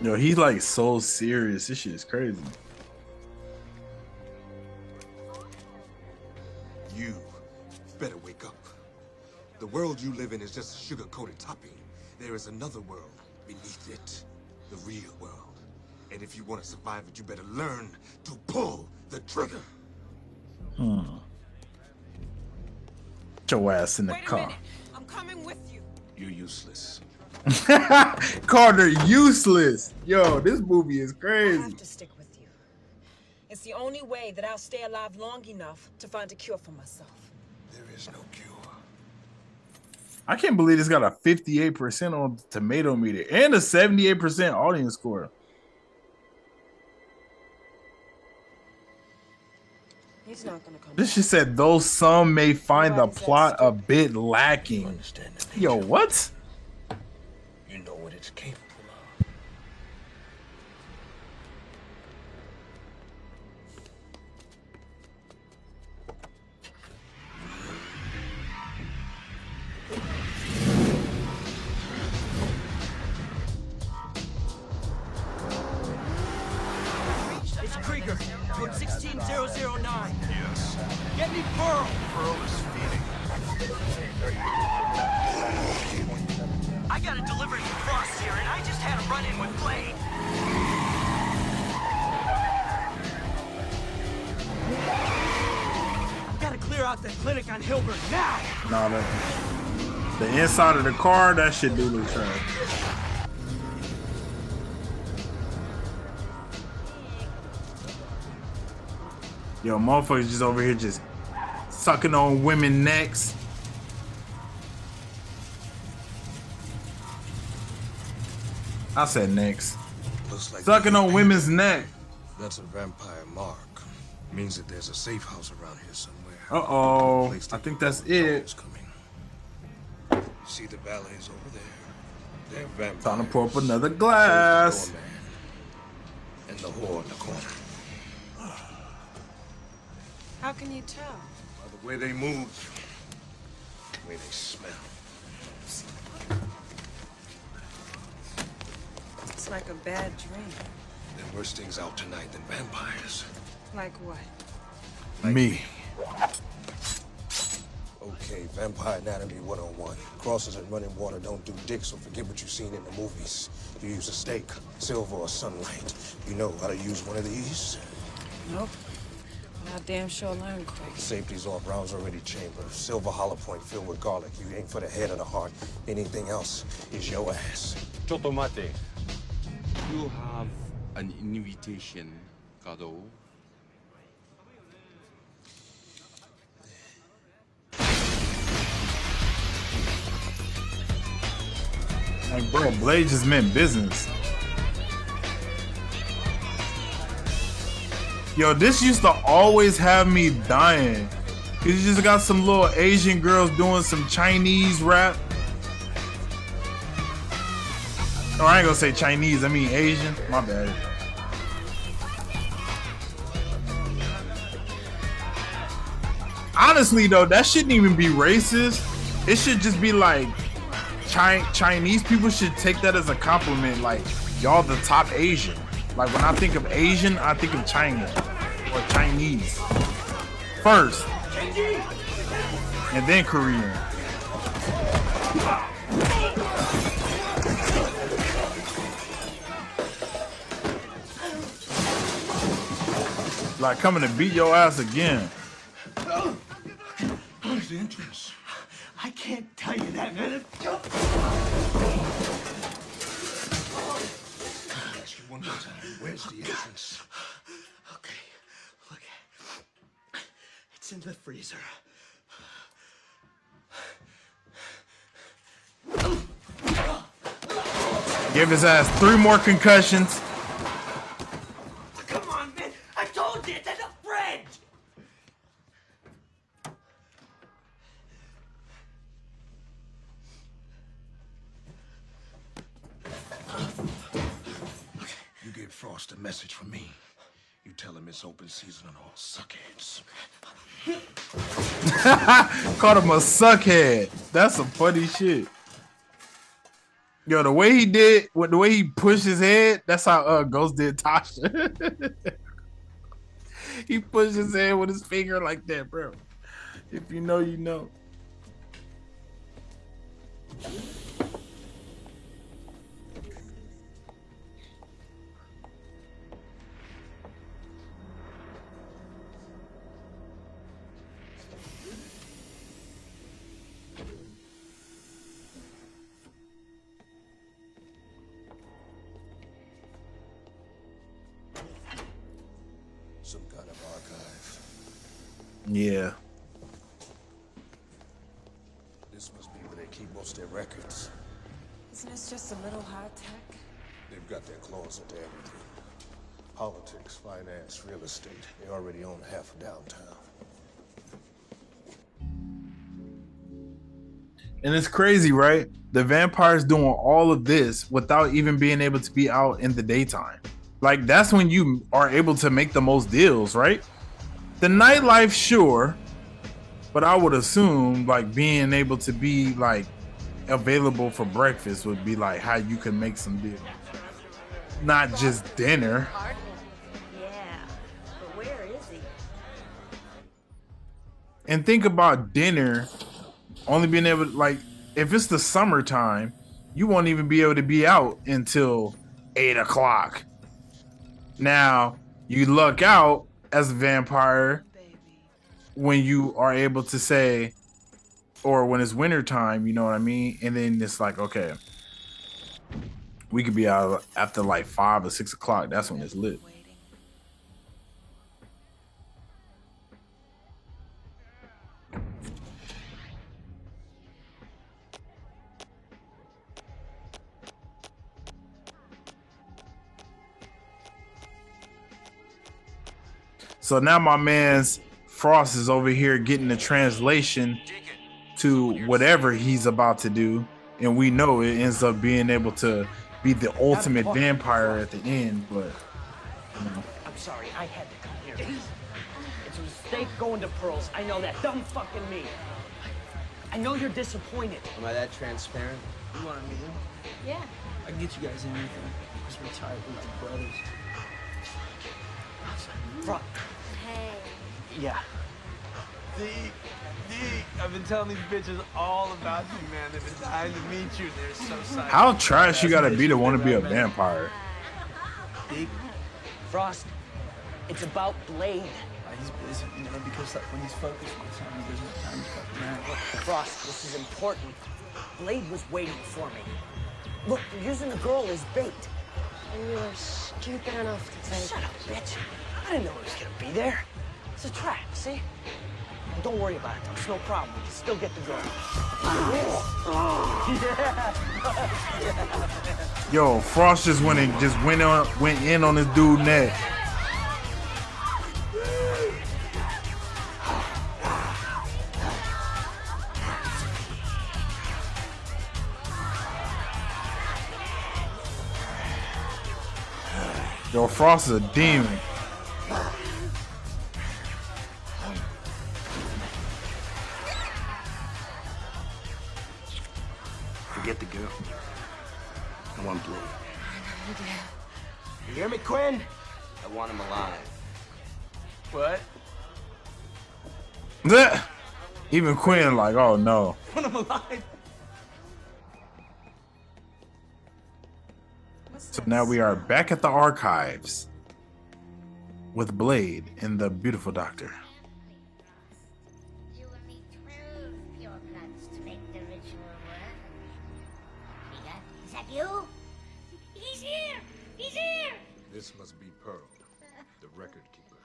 Yo, he's like so serious. This shit is crazy. You better wake up. The world you live in is just a sugar-coated topping. There is another world beneath it. The real world. And if you want to survive it, you better learn to pull the trigger. Hmm. Get your ass in the Wait a car. minute. I'm coming with you. You're useless. Carter, useless. Yo, this movie is crazy. I have to stick with you. It's the only way that I'll stay alive long enough to find a cure for myself. There is no cure. I can't believe it's got a 58% on the tomato meter and a 78% audience score. He's not gonna come. This just said, though some may find the plot a bit lacking. Yo, what? You know what it's capable of. It's Krieger, code 16009. Yes. Get me Pearl. Pearl is feeding. I got a out the clinic on Hilbert now. Nah, the, the inside of the car, that shit do look trash. Yo, motherfuckers just over here just sucking on women necks. I said necks. Looks like Sucking on women's neck. That's a vampire mark. Means that there's a safe house around here somewhere. Uh oh. I think that's it. You see the valets over there? They're vampires. Time to pour up another glass. Doorman. And the whore in the corner. How can you tell? By the way they move, the way they smell. It's like a bad dream. There are worse things out tonight than vampires. Like what? Me. Okay, Vampire Anatomy 101. Crosses and running water don't do dick, so forget what you've seen in the movies. You use a stake, silver, or sunlight. You know how to use one of these? Nope. But damn sure learn quick. Safety's off, rounds already chambered. Silver hollow point filled with garlic. You aim for the head or the heart. Anything else is your ass. Chotomate. You have an invitation, Kado. Like, bro, Blade just meant business. Yo, this used to always have me dying. You just got some little Asian girls doing some Chinese rap. Or I ain't gonna say Chinese, I mean Asian. My bad. Honestly though, that shouldn't even be racist. It should just be like Chi- Chinese people should take that as a compliment. Like y'all the top Asian. Like when I think of Asian, I think of China or Chinese first, and then Korean. Like coming to beat your ass again. The entrance? I can't tell you that, man. Ask you one more time. Where's the entrance? Okay, look. It's in the freezer. Give his ass three more concussions. Come on, man. I told you, it's in the fridge. You Frost a message from me. You tell him it's open season on all suckheads. Called him a suckhead. That's some funny shit. Yo, the way he did, the way he pushed his head, that's how uh Ghost did Tasha. he pushed his head with his finger like that, bro. If you know, you know. Yeah. This must be where they keep most of their records. Isn't this just a little high tech? They've got their claws into everything. Politics, finance, real estate. They already own half of downtown. And it's crazy, right? The vampire's doing all of this without even being able to be out in the daytime. Like that's when you are able to make the most deals, right? The nightlife, sure, but I would assume like being able to be like available for breakfast would be like how you can make some deals. Not just dinner. Yeah, where is he? And think about dinner only being able to like if it's the summertime, you won't even be able to be out until eight o'clock. Now you luck out as a vampire when you are able to say, or when it's winter time, you know what I mean? And then it's like, okay, we could be out after like five or six o'clock. That's when it's lit. So now my man's Frost is over here getting the translation to whatever he's about to do, and we know it ends up being able to be the ultimate vampire at the end. But you know, I'm sorry, I had to come here. It's a mistake going to Pearls. I know that. Dumb fucking me. I know you're disappointed. Am I that transparent? You want a meeting? Yeah. I can get you guys anything. Because we're tired of my brothers. Fuck. Hey. Yeah. I've been telling these bitches all about you, man. They've been dying to meet you. They're so psyched. how trash you gotta be to want to be a vampire? Frost, it's about Blade. he's busy. You know, because like, when he's focused on something, he doesn't have time to fuck around. Look, Frost, this is important. Blade was waiting for me. Look, you're using the girl as bait. And you were stupid enough to take Shut up, bitch. I didn't know he was gonna be there. It's a trap, see? And don't worry about it. It's no problem. We can still get the girl. yeah. Yo, Frost just went and just went on went in on this dude neck. Yo, Frost is a demon. Forget the girl. I want Blade. You hear me, Quinn? I want him alive. What? Blech. Even Quinn like, oh no. Want him alive? So now we are back at the archives with Blade and the beautiful doctor. This must be Pearl, the record keeper.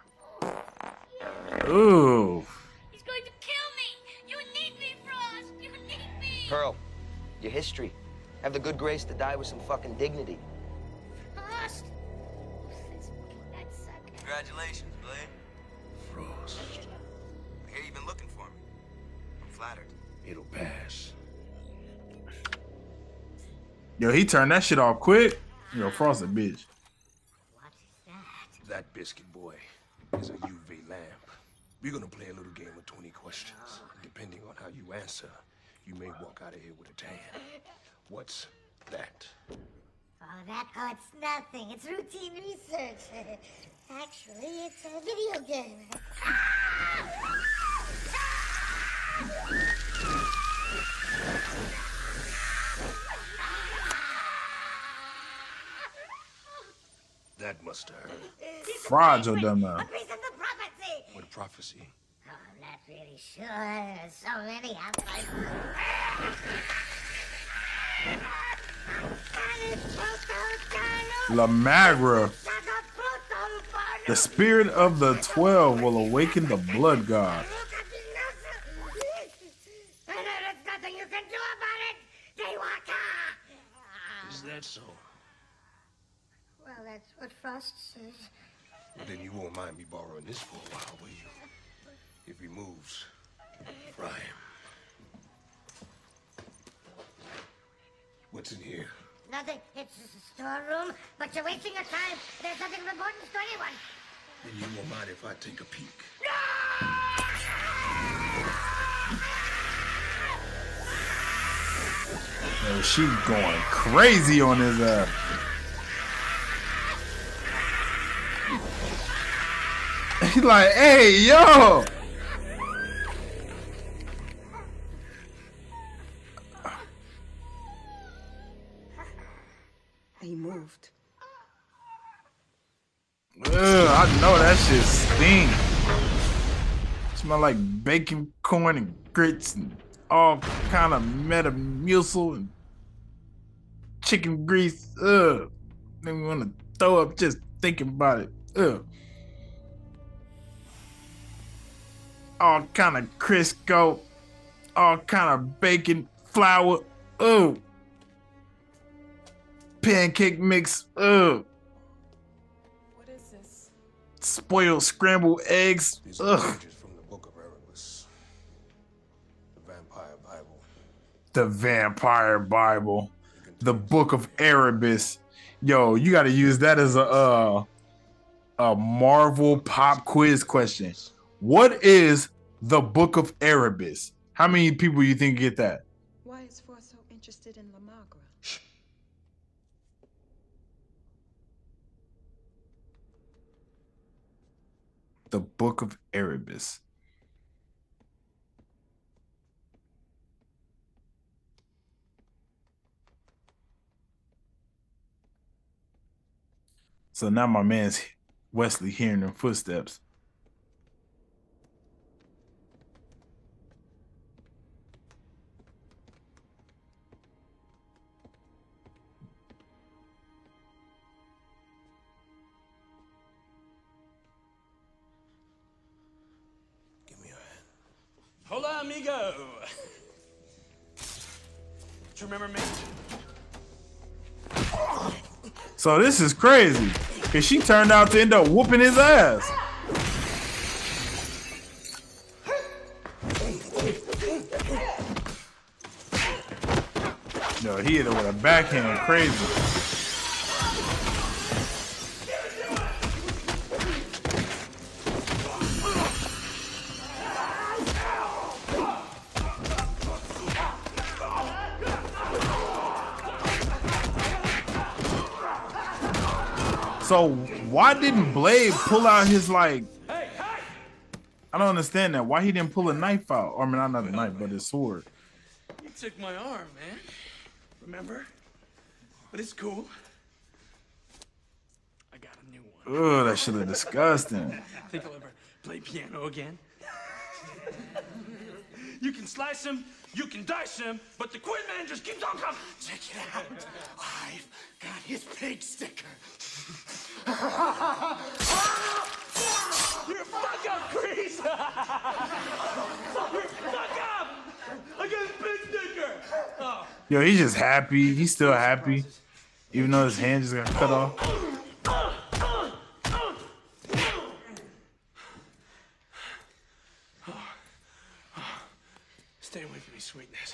Ooh. He's going to kill me! You need me, Frost! You need me! Pearl, your history. Have the good grace to die with some fucking dignity. Frost! Let's that sucker. Congratulations, Blade. Frost. I hear you've been looking for me. I'm flattered. It'll pass. Yo, he turned that shit off quick. Yo, Frost a bitch. That biscuit boy is a UV lamp. We're gonna play a little game of 20 questions. Depending on how you answer, you may walk out of here with a tan. What's that? Oh, that, oh, it's nothing. It's routine research. Actually, it's a video game. That must have hurt. Fragile dumb now. A piece of the prophecy! What prophecy? Oh, I'm not really sure. There's so many half La Magra. The spirit of the twelve will awaken the blood god. And there's nothing you can do about it, Daywalker! Is that so? Well, that's what Frost says. Well, then you won't mind me borrowing this for a while, will you? If he moves, fry him. What's in here? Nothing. It's just a storeroom, but you're wasting your time. There's nothing of importance to anyone. Then you won't mind if I take a peek. Yo, she going crazy on his uh He's like, hey, yo. He moved. Ugh, I know that shit stink. Smell like bacon, corn, and grits, and all kind of metamucil and chicken grease. Ugh, make me want to throw up just thinking about it. Ugh. All kind of Crisco, all kind of bacon, flour. Ugh. Pancake mix. Ugh. What is this? Spoiled scrambled eggs. These are Ugh. pages from the Book of Erebus, the Vampire Bible. The Vampire Bible, the Book of Erebus. Yo, you got to use that as a uh, a Marvel pop quiz question. What is the Book of Erebus? How many people you think get that? Why is Frost so interested in La Magra? The Book of Erebus. So now my man's Wesley hearing them footsteps. So this is crazy. Cause she turned out to end up whooping his ass. No, he hit with a backhand crazy. So why didn't Blade pull out his like? I don't understand that. Why he didn't pull a knife out? Or I mean, not a knife, but his sword. You took my arm, man. Remember? But it's cool. I got a new one. Ugh, that shit is disgusting. Think I'll ever play piano again? you can slice him, you can dice him, but the Quinn man just keeps on coming. Check it out. I've got his pig sticker. You're fuck up, Grease! You're fuck up! I got a big sticker! Oh. Yo, he's just happy. He's still happy, even though his hand just got cut off. Stay with me, sweetness.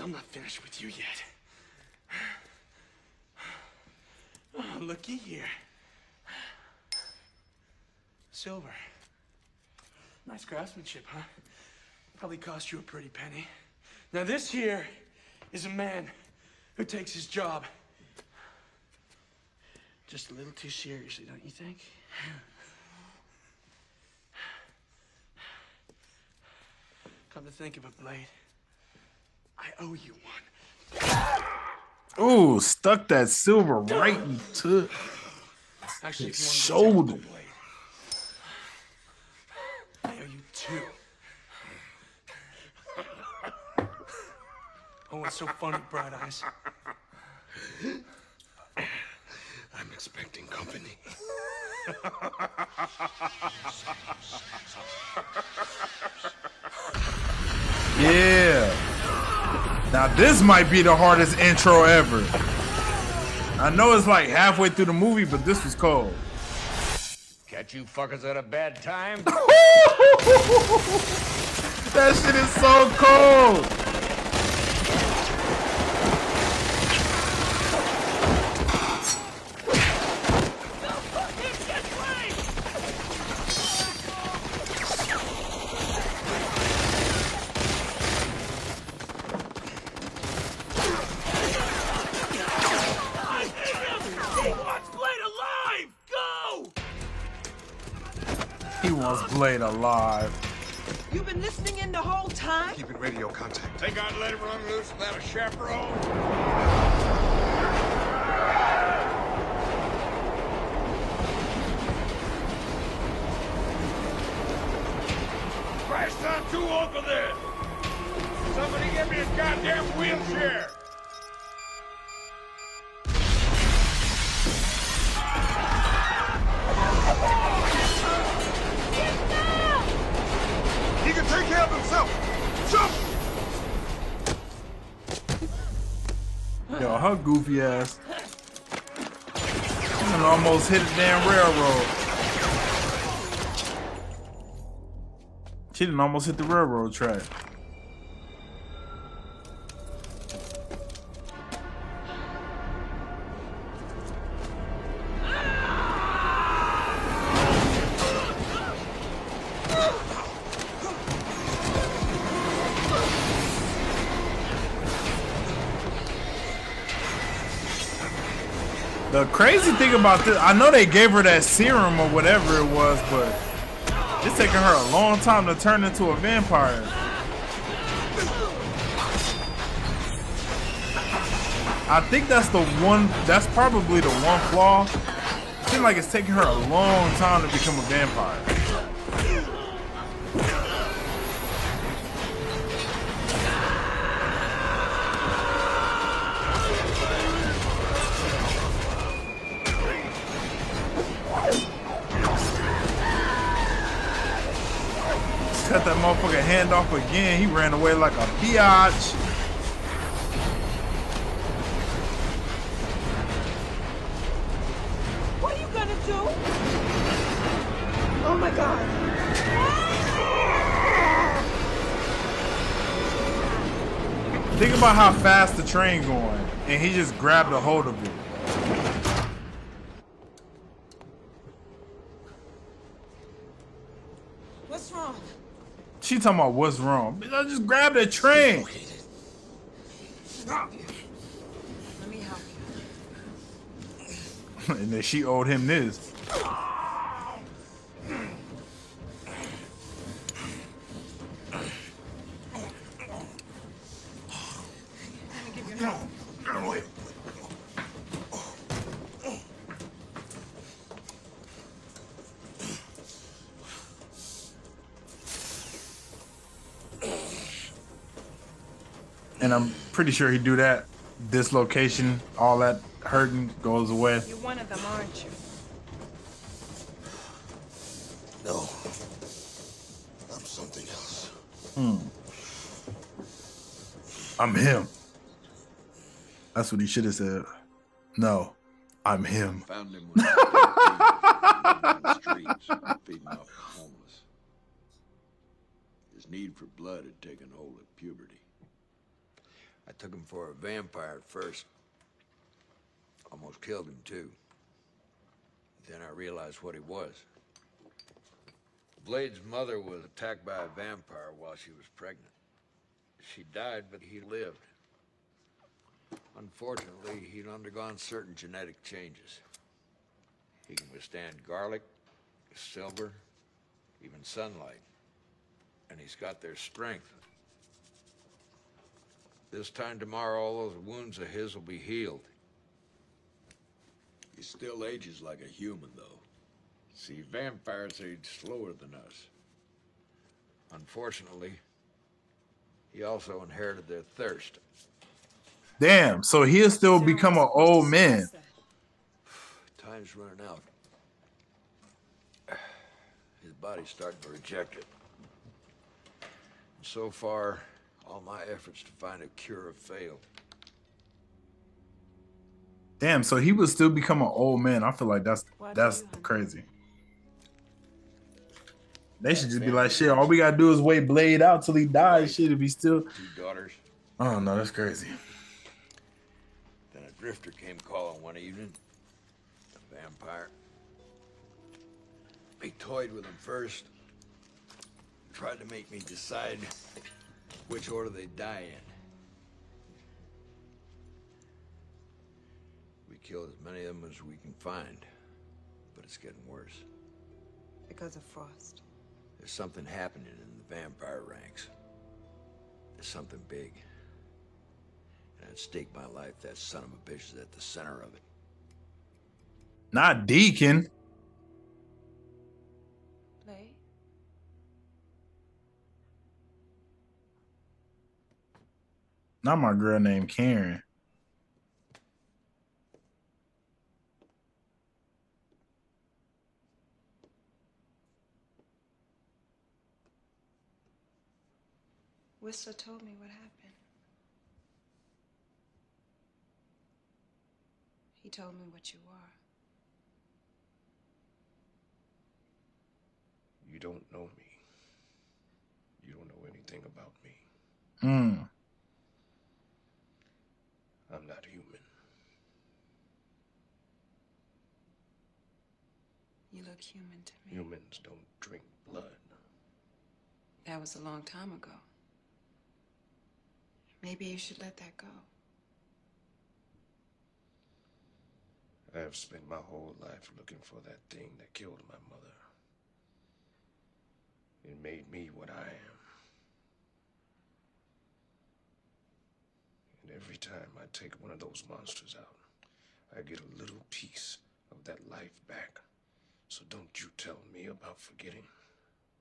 I'm not finished with you yet. Oh, looky here. Silver. Nice craftsmanship, huh? Probably cost you a pretty penny. Now, this here is a man who takes his job just a little too seriously, don't you think? Come to think of it, Blade, I owe you one. Ooh, stuck that silver right into Actually, his if you want shoulder. Blade, I owe you two. Oh, it's so funny, Bright Eyes? I'm expecting company. Yeah. Now this might be the hardest intro ever. I know it's like halfway through the movie, but this was cold. Catch you fuckers at a bad time? That shit is so cold. He Blade alive. You've been listening in the whole time? Keeping radio contact. Think I'd let him run loose without a chaperone? Christ, I'm too old for this! Somebody get me a goddamn wheelchair! Her goofy ass. Done almost hit a damn railroad. She done almost hit the railroad track. Crazy thing about this, I know they gave her that serum or whatever it was, but It's taking her a long time to turn into a vampire. I think that's the one. That's probably the one flaw. It seems like it's taking her a long time to become a vampire. That motherfucker hand off again. He ran away like a biatch. What are you gonna do? Oh my god. Think about how fast the train going, and he just grabbed a hold of it. What's wrong? She talking about what's wrong. Bitch, I just grabbed a train. Let me help and then she owed him this. Pretty sure he'd do that. Dislocation, all that hurting goes away. You're one of them, aren't you? No. I'm something else. Hmm. I'm him. That's what he should have said. No, I'm him. Found him when I was 13, in the streets, feeding off the homeless. His need for blood had taken hold at puberty. I took him for a vampire at first. Almost killed him, too. Then I realized what he was. Blade's mother was attacked by a vampire while she was pregnant. She died, but he lived. Unfortunately, he'd undergone certain genetic changes. He can withstand garlic, silver, even sunlight. And he's got their strength. This time tomorrow, all those wounds of his will be healed. He still ages like a human, though. See, vampires age slower than us. Unfortunately, he also inherited their thirst. Damn, so he'll still become an old man. Time's running out. His body's starting to reject it. So far, all my efforts to find a cure have failed. Damn, so he would still become an old man. I feel like that's that's crazy. They should just be like, shit, all we gotta do is wait Blade out till he dies. Shit, if he still Two daughters. Oh no, that's crazy. Then a drifter came calling one evening. A vampire. He toyed with him first. Tried to make me decide which order they die in. We killed as many of them as we can find. But it's getting worse. Because of Frost. There's something happening in the vampire ranks. There's something big. And I'd stake my life that son of a bitch is at the center of it. Not Deacon. Not my girl named Karen. Whistler told me what happened. He told me what you are. You don't know me. You don't know anything about me. Hmm. I'm not human. You look human to me. Humans don't drink blood. That was a long time ago. Maybe you should let that go. I have spent my whole life looking for that thing that killed my mother. It made me what I am. And every time I take one of those monsters out, I get a little piece of that life back. So don't you tell me about forgetting.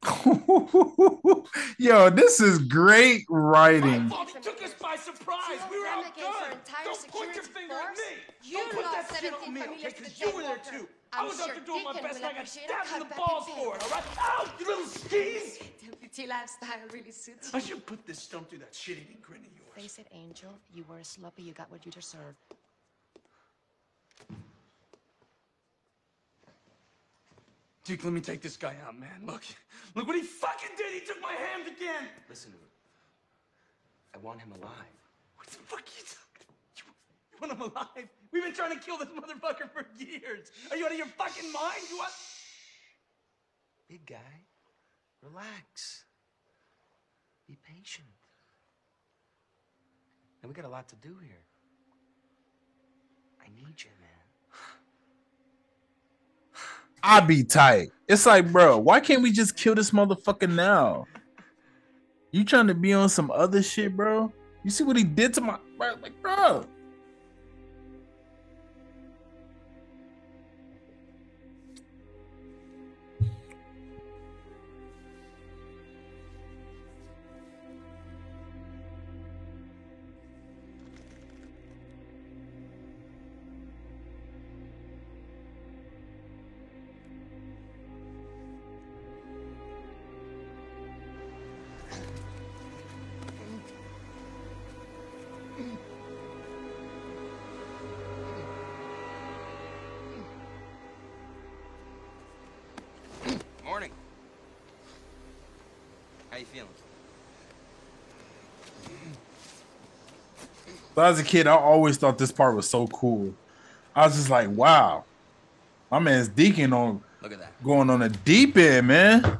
Yo, this is great writing. Fault he took us by surprise. We were outgunned. Don't point your finger at me. You Don't put lost that shit 17 on me, okay? Because you were there too. I I'm was out there doing my best and I got appreciate a stabbed in the balls for it, all right? Ow, you little skis! The PT lifestyle really suits I you. should put this stump through that shit-eating grin of yours. Face it, Angel. You were a sloppy. You got what you deserve. Duke, let me take this guy out, man. Look, look what he fucking did. He took my hand again. Listen to me. I want him alive. What the fuck you talking? You, you want him alive? We've been trying to kill this motherfucker for years. Are you out of your fucking mind? You want? Big guy, relax. Be patient. And we got a lot to do here. I need you, man. I be tight. It's like, bro, why can't we just kill this motherfucker now? You trying to be on some other shit, bro? You see what he did to my bro? Like, bro. How you feeling? But as a kid, I always thought this part was so cool. I was just like, wow, my man's deacon on Look at that. going on a deep end, man.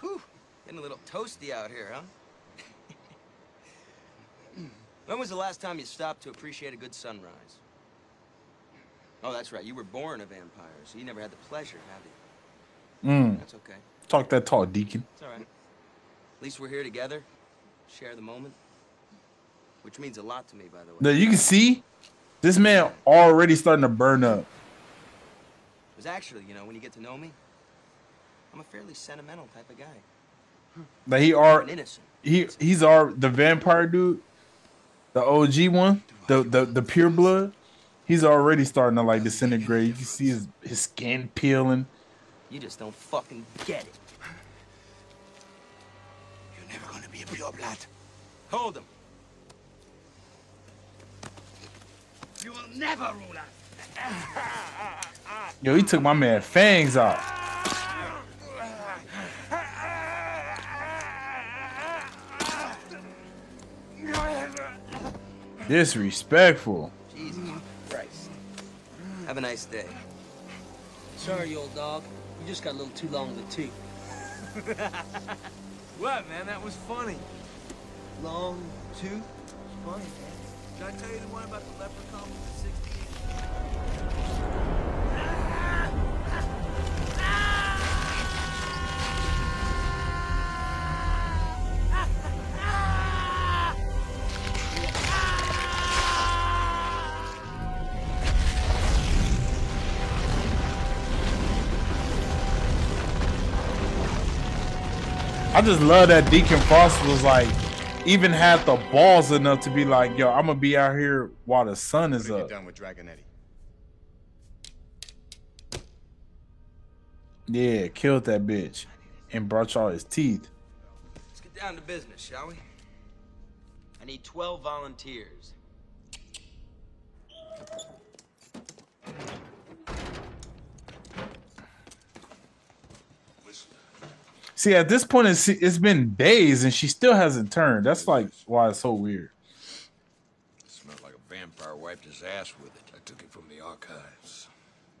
Whew. Getting a little toasty out here, huh? when was the last time you stopped to appreciate a good sunrise? Oh, that's right. You were born a vampire, so you never had the pleasure, have you? Mm. That's okay. Talk that talk, deacon. It's all right. At least we're here together, share the moment, which means a lot to me, by the way. Now you can see this man already starting to burn up. Because actually, you know, when you get to know me, I'm a fairly sentimental type of guy. Like he are innocent. he he's our the vampire dude, the OG one, the the the pure blood. He's already starting to like disintegrate. You can see his his skin peeling. You just don't fucking get it. You're never gonna be a pure blood. Hold them. You will never rule us. Yo, he took my man fangs out. Disrespectful. Jesus Christ. Have a nice day. Sorry, old dog. You just got a little too long of a tooth. What, man? That was funny. Long tooth? Funny, man. Did I tell you the one about the leprechaun with the I just love that Deacon Frost was like, even had the balls enough to be like, yo, I'm gonna be out here while the sun is up. done with Dragonetti? Yeah, killed that bitch and brought y'all his teeth. Let's get down to business, shall we? I need 12 volunteers. See, at this point, it's, it's been days and she still hasn't turned. That's like why it's so weird. It smelled like a vampire wiped his ass with it. I took it from the archives.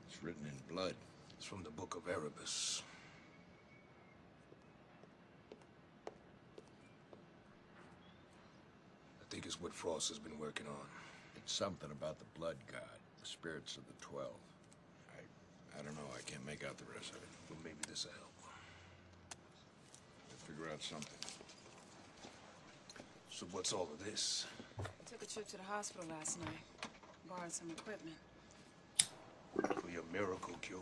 It's written in blood. It's from the Book of Erebus. I think it's what Frost has been working on. It's something about the blood god, the spirits of the Twelve. I, I don't know. I can't make out the rest of it. Well, maybe this will help. Figure out something. So what's all of this? I took a trip to the hospital last night. Borrowed some equipment. For your miracle cure.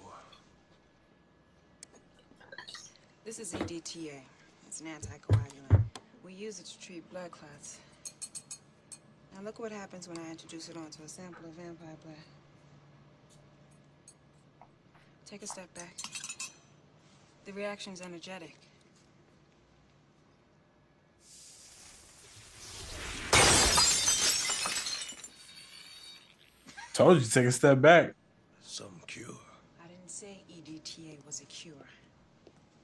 This is EDTA. It's an anticoagulant. We use it to treat blood clots. Now look what happens when I introduce it onto a sample of vampire blood. Take a step back. The reaction's energetic. Told you to take a step back. Some cure. I didn't say EDTA was a cure.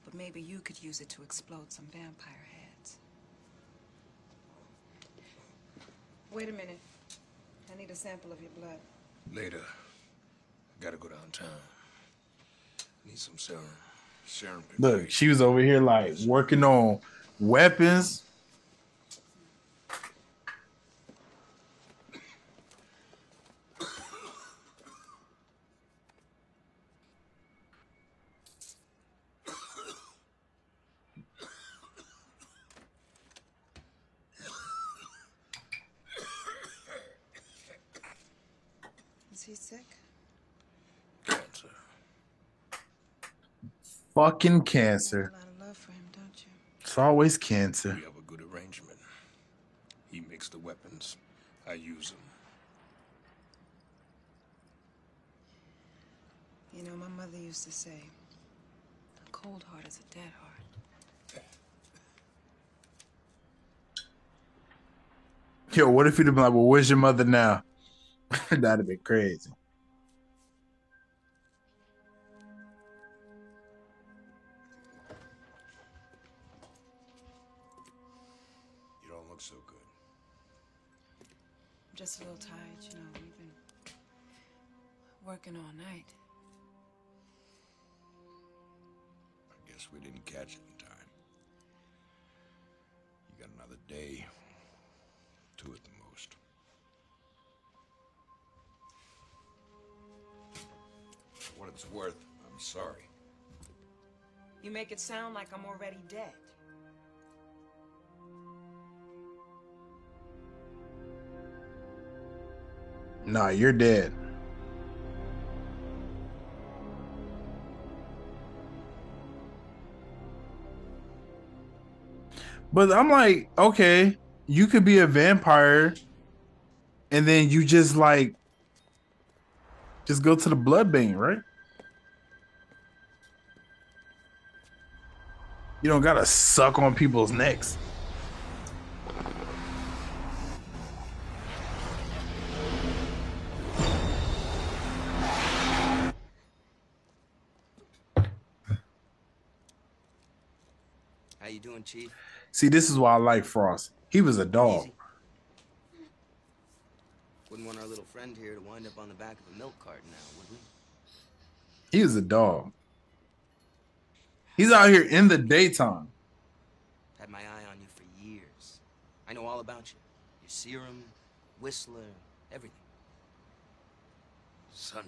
But maybe you could use it to explode some vampire heads. Wait a minute. I need a sample of your blood. Later. Gotta go downtown. Need some serum. Serum. Look, she was over here like working on weapons. Is he sick? Cancer. Fucking cancer. A lot of love for him. It's always cancer. We have a good arrangement. He makes the weapons. I use them. You know, my mother used to say, a cold heart is a dead heart. Yo, what if he'd have been like, well, where's your mother now? That'd have been crazy. It sound like I'm already dead. Nah, you're dead. But I'm like, okay, you could be a vampire and then you just like just go to the blood bank, right? You don't gotta suck on people's necks. How you doing, Chief? See, this is why I like Frost. He was a dog. Wouldn't want our little friend here to wind up on the back of a milk cart now, would we? He was a dog. He's out here in the daytime. Had my eye on you for years. I know all about you. Your serum, Whistler, everything. Sunblock.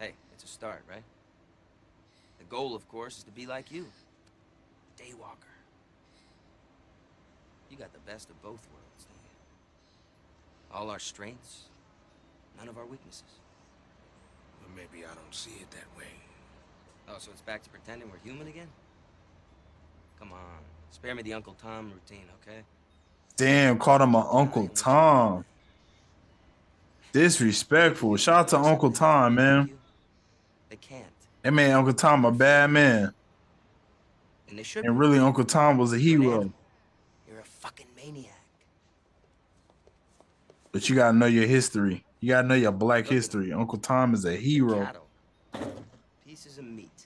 Hey, it's a start, right? The goal, of course, is to be like you. Daywalker. You got the best of both worlds, don't you? All our strengths, none of our weaknesses. Well, maybe I don't see it that way. Oh, so it's back to pretending we're human again? Come on. Spare me the Uncle Tom routine, okay? Damn, called him my Uncle Tom. Disrespectful. Shout out to Uncle Tom, man. They can't. That made Uncle Tom a bad man. And they should And really, Uncle Tom was a hero. You're a fucking maniac. But you gotta know your history. You gotta know your black history. Uncle Tom is a hero. Pieces of meat.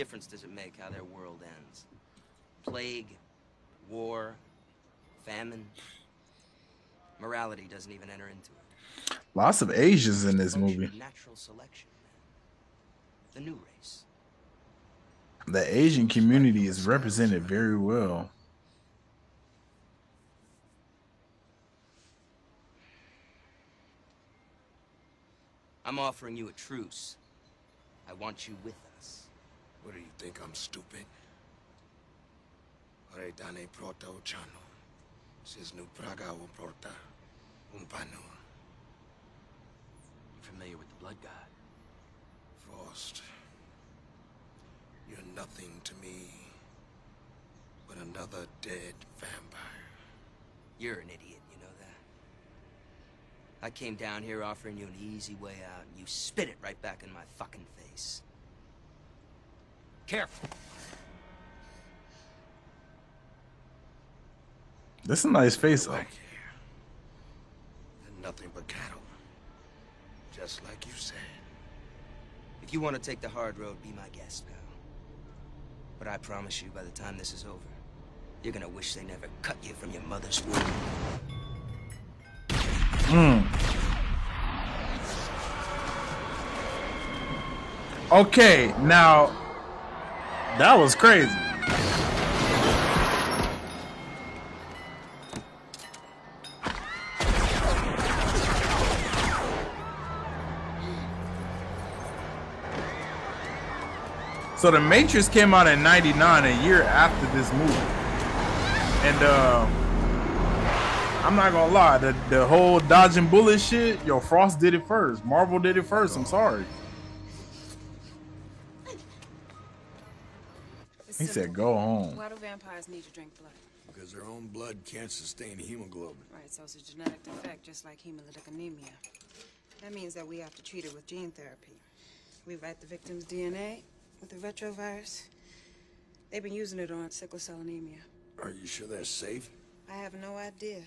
What difference does it make how their world ends? Plague, war, famine. Morality doesn't even enter into it. Lots of Asians in this movie. Natural selection. The new race. The Asian community is represented very well. I'm offering you a truce. I want you with us. What do you think, I'm stupid? Ore dane prota ochano. Sis nu praga o prota. Un panu. You familiar with the Blood God? Frost. You're nothing to me. But another dead vampire. You're an idiot, you know that? I came down here offering you an easy way out, and you spit it right back in my fucking face. Careful. This is a nice face though. They're nothing but cattle. Just like you said. If you want to take the hard road, be my guest, pal. But I promise you, by the time this is over, you're gonna wish they never cut you from your mother's womb. Mm. Okay, now that was crazy. So the Matrix came out in '99, a year after this movie, and uh, I'm not gonna lie, the the whole dodging bullet shit, yo, Frost did it first. Marvel did it first. I'm sorry. He said, "Go home." Why do vampires need to drink blood? Because their own blood can't sustain hemoglobin. Right, so it's a genetic defect, just like hemolytic anemia. That means that we have to treat it with gene therapy. We write the victim's DNA with the retrovirus. They've been using it on sickle cell anemia. Are you sure that's safe? I have no idea,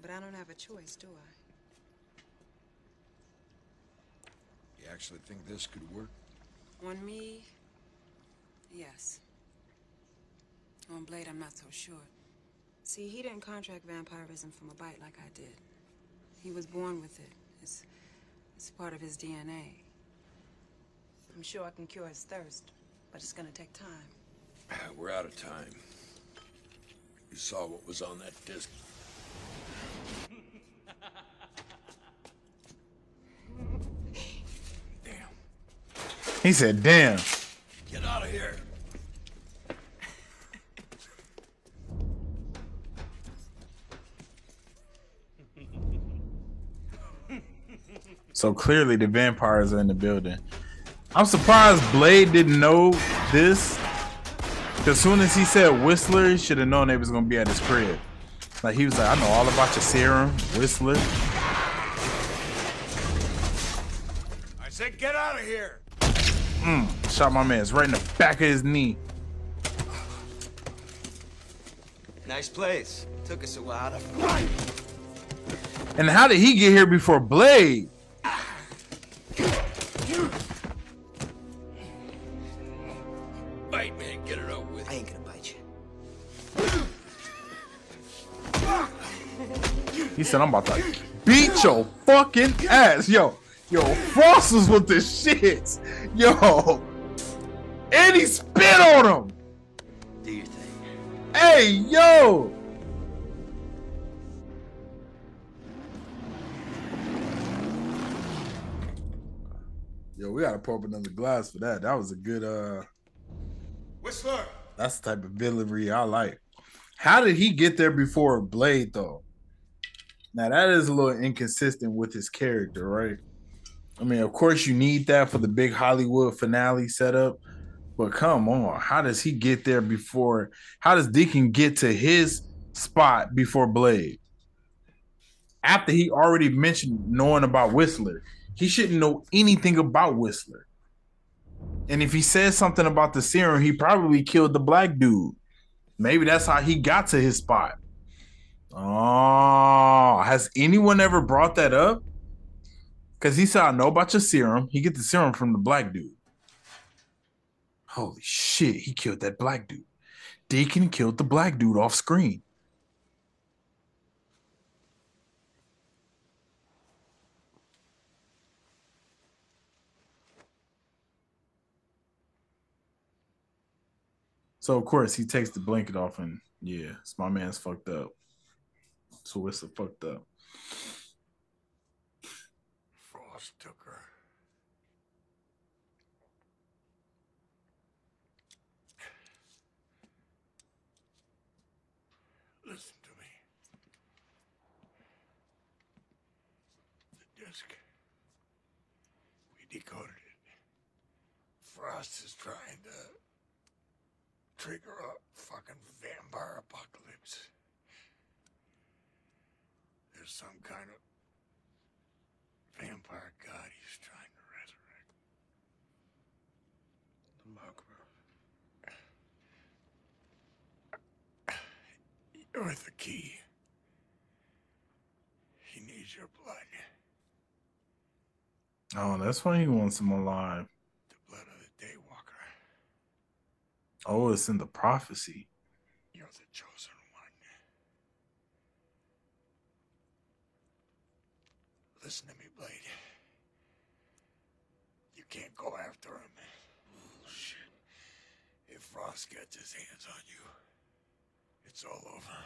but I don't have a choice, do I? You actually think this could work? On me, yes. On Blade, I'm not so sure. See, he didn't contract vampirism from a bite like I did. He was born with it. It's, it's part of his DNA. I'm sure I can cure his thirst, but it's gonna take time. We're out of time. You saw what was on that disc. Damn. He said, "Damn." Get out of here. So clearly the vampires are in the building. I'm surprised Blade didn't know this. As soon as he said Whistler, he should have known they was gonna be at his crib. Like he was like, I know all about your serum, Whistler. I said get out of here. Mm, shot my man's right in the back of his knee. Nice place. Took us a while to find. And how did he get here before Blade? He said, I'm about to beat your fucking ass. Yo, yo, Frost was with the shit. Yo. And he spit on him. Do your thing. Hey, yo. Yo, we gotta pour up another glass for that. That was a good uh Whistler! that's the type of villainy I like. How did he get there before Blade though? Now that is a little inconsistent with his character, right? I mean, of course you need that for the big Hollywood finale setup, but come on, how does he get there before? How does Deacon get to his spot before Blade? After he already mentioned knowing about Whistler, he shouldn't know anything about Whistler. And if he says something about the serum, he probably killed the black dude. Maybe that's how he got to his spot. Oh, has anyone ever brought that up? Because he said, I know about your serum. He get the serum from the black dude. Holy shit, he killed that black dude. Deacon killed the black dude off screen. So of course he takes the blanket off and yeah, my man's fucked up. So it's a fucked up. Frost took her. Listen to me. The disk. We decoded it. Frost is trying to trigger a fucking vampire apocalypse. There's some kind of vampire god he's trying to resurrect. La Magra. You're the key. He needs your blood. Oh, that's why he wants him alive. The blood of the Daywalker. Oh, it's in the prophecy. You're the chosen one. Listen to me, Blade. You can't go after him. Oh, shit. If Frost gets his hands on you, it's all over.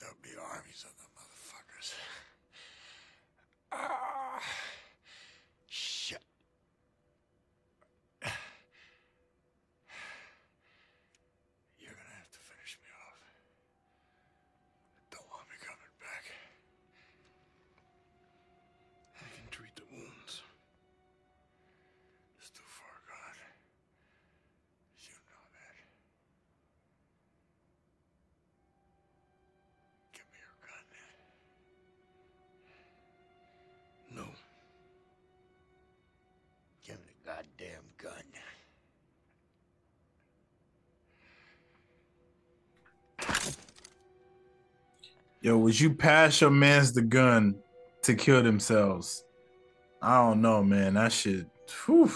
There'll be armies of them motherfuckers. Ah, Yo, would you pass your man's the gun to kill themselves? I don't know, man. That shit. Whew.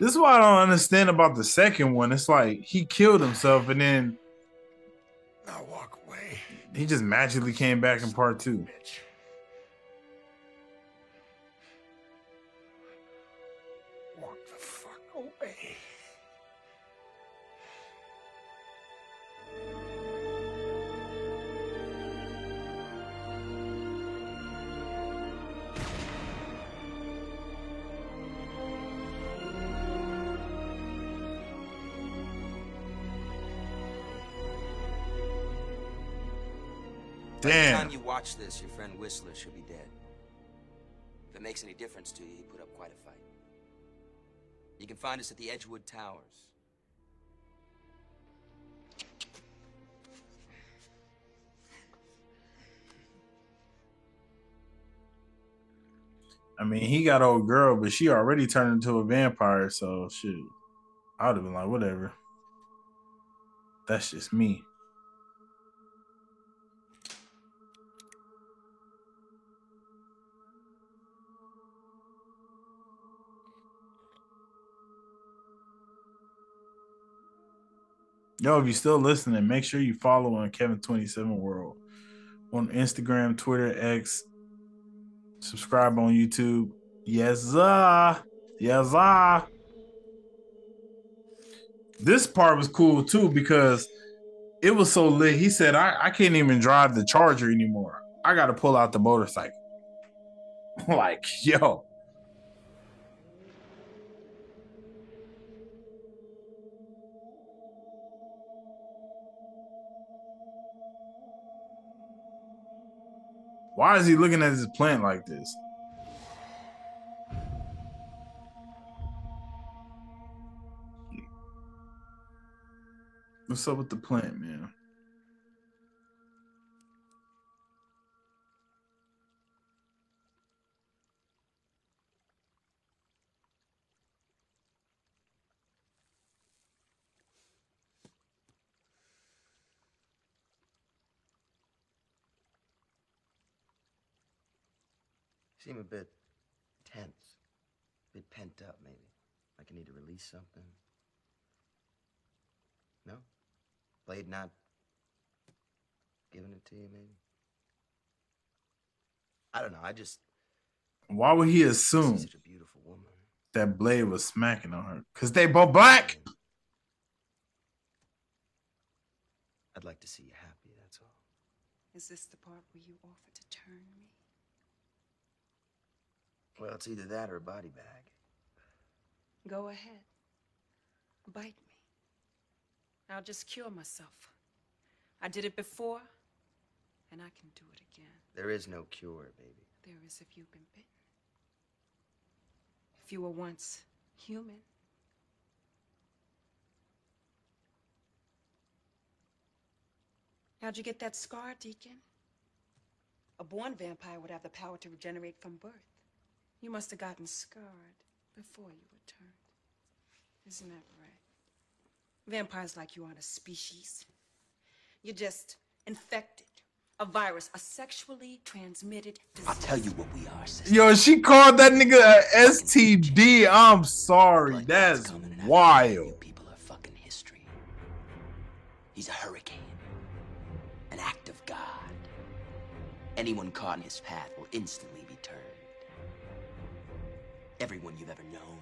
This is what I don't understand about the second one. It's like he killed himself and then Now walk away. he just magically came back in part two. Walk the fuck away. By the time you watch this, your friend Whistler should be dead. If it makes any difference to you, he put up quite a fight. You can find us at the Edgewood Towers. I mean, he got old girl, but she already turned into a vampire, so shit. I would have been like, whatever. That's just me. Yo, if you're still listening, make sure you follow on Kevin27 World on Instagram, Twitter, X. Subscribe on YouTube. Yes, sir. Yes. This part was cool too because it was so lit. He said, I, I can't even drive the charger anymore. I got to pull out the motorcycle. like, yo. Why is he looking at his plant like this? What's up with the plant, man? Seem a bit tense, a bit pent up, maybe. Like I need to release something. No? Blade not giving it to you, maybe? I don't know. I just Why would he assume such a beautiful woman. that Blade was smacking on her? Because they both black. I'd like to see you happy, that's all. Is this the part where you offer to turn me? Well, it's either that or a body bag. Go ahead. Bite me. I'll just cure myself. I did it before, and I can do it again. There is no cure, baby. There is if you've been bitten. If you were once human. How'd you get that scar, Deacon? A born vampire would have the power to regenerate from birth. You must have gotten scarred before you were turned. Isn't that right? Vampires like you aren't a species. You're just infected. A virus, a sexually transmitted disease. I'll tell you what we are, sister. Yo, she called that nigga a STD. I'm sorry. That's wild. People are fucking history. He's a hurricane, an act of God. Anyone caught in his path will instantly be turned. Everyone you've ever known,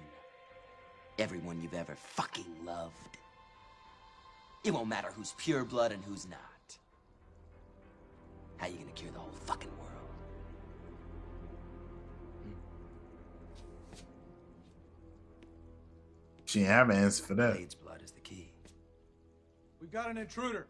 everyone you've ever fucking loved. It won't matter who's pure blood and who's not. How you gonna cure the whole fucking world? She didn't have an answer for that. Blade's blood is the key. We've got an intruder.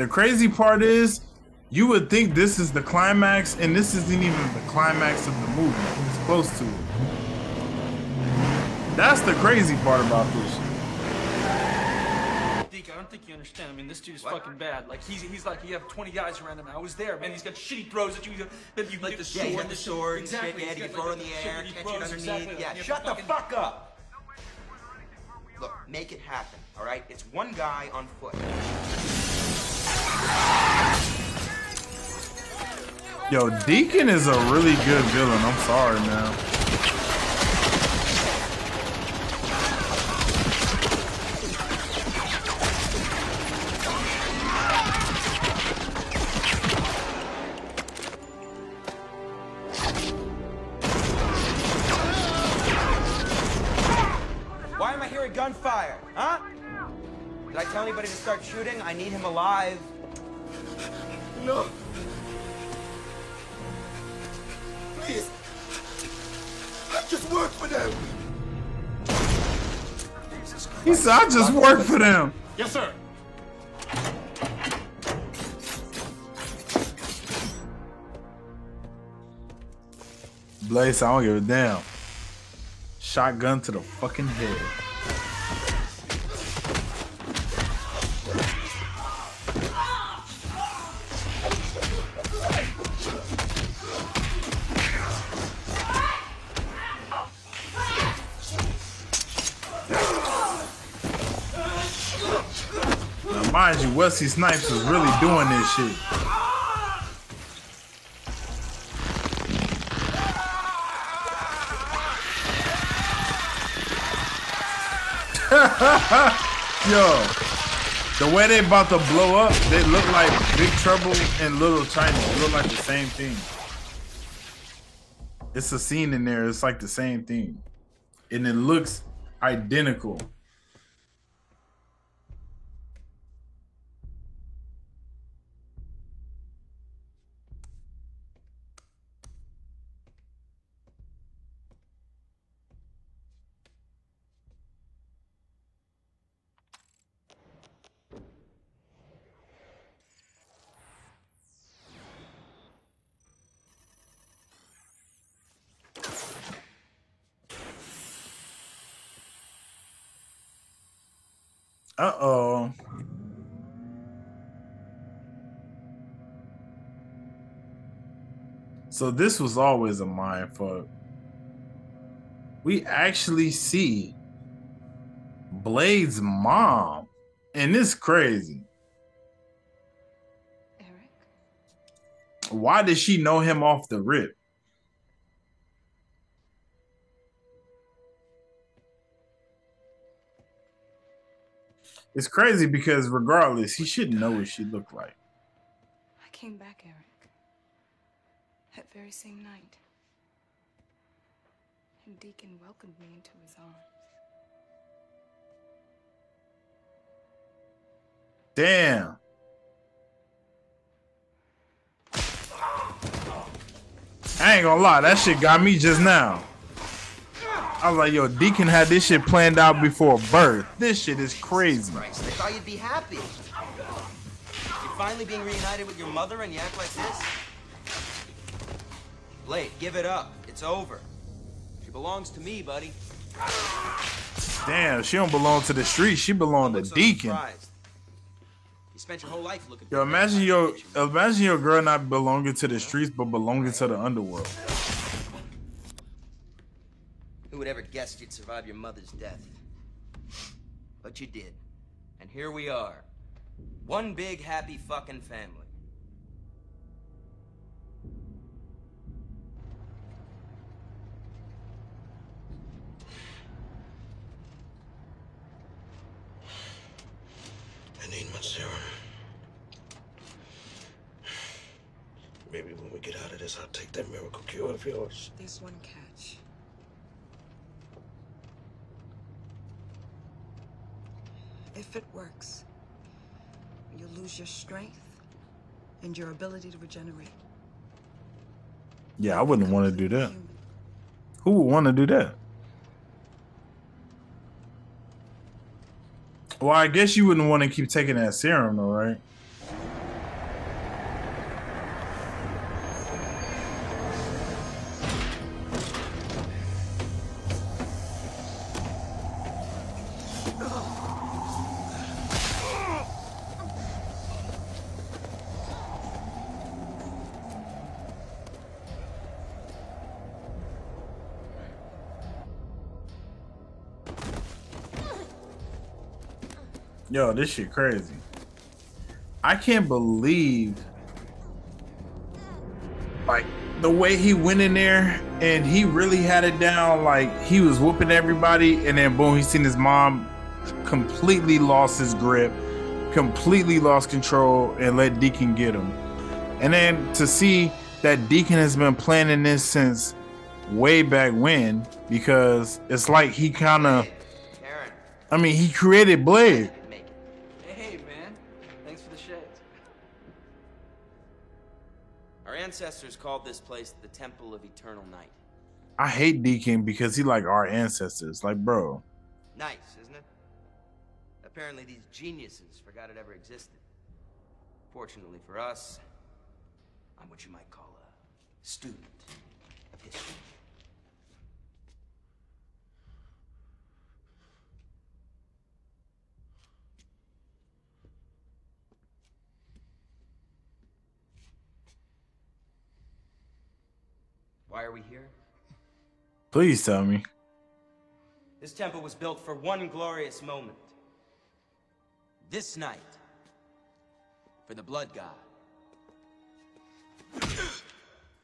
The crazy part is, you would think this is the climax, and this isn't even the climax of the movie. It's close to it. That's the crazy part about this. Deke, I don't think you understand. I mean, this dude's fucking bad. Like he's he's like you have 20 guys around him. I was there, man. He's got shitty throws at you. Then you Like the the sword, yeah, the sword, and exactly. shit, yeah, He's you throw it in like, the air, catch it underneath. exactly. Yeah, You shut the fucking- fuck up. Look, make it happen, all right? It's one guy on foot. Yo, Deacon is a really good villain. I'm sorry, man. He said, I just work for them. Yes, sir. Blaze, I don't give a damn. Shotgun to the fucking head. Wesley Snipes was really doing this shit. Yo, the way they about to blow up, they look like Big Trouble in Little China. They look like the same thing. It's a scene in there. It's like the same thing, and it looks identical. Uh oh. So this was always a mind fuck. We actually see Blade's mom, and it's crazy. Eric? Why did she know him off the rip? It's crazy because regardless, he shouldn't know what she looked like. I came back, Eric. That very same night. And Deacon welcomed me into his arms. Damn. I ain't gonna lie, that shit got me just now. I was like, yo, Deacon had this shit planned out before birth. This shit is crazy. Christ, I thought you'd be happy. You're finally being reunited with your mother and you act like this? Blade, give it up. It's over. She belongs to me, buddy. Damn, she don't belong to the street. She belong to so Deacon. surprised. You spent your whole life looking for Yo, imagine your imagine your girl not belonging to the streets but belonging to the underworld. Who would ever guessed you'd survive your mother's death? But you did. And here we are. One big happy fucking family. I need my serum. Maybe when we get out of this, I'll take that miracle cure of yours. There's one catch. If it works, you lose your strength and your ability to regenerate. Yeah, I wouldn't want to do that. Who would want to do that? Well, I guess you wouldn't want to keep taking that serum, though, right? Yo, this shit crazy. I can't believe like the way he went in there and he really had it down like he was whooping everybody and then boom he seen his mom completely lost his grip completely lost control and let deacon get him and then to see that deacon has been planning this since way back when because it's like he kind of i mean he created blade ancestors called this place the Temple of Eternal Night. I hate Deacon because he like our ancestors. Like, bro. Nice, isn't it? Apparently these geniuses forgot it ever existed. Fortunately for us, I'm what you might call a student of history. Why are we here? Please tell me. This temple was built for one glorious moment. This night. For the Blood God.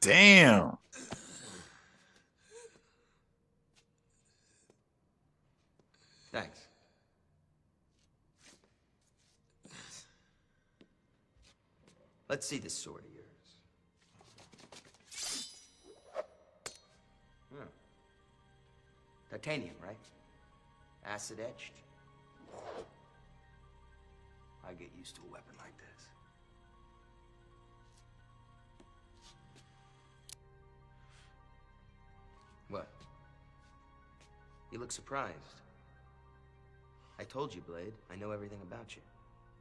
Damn. Thanks. Let's see this sword Titanium, right? Acid etched. I get used to a weapon like this. What? You look surprised. I told you, Blade. I know everything about you.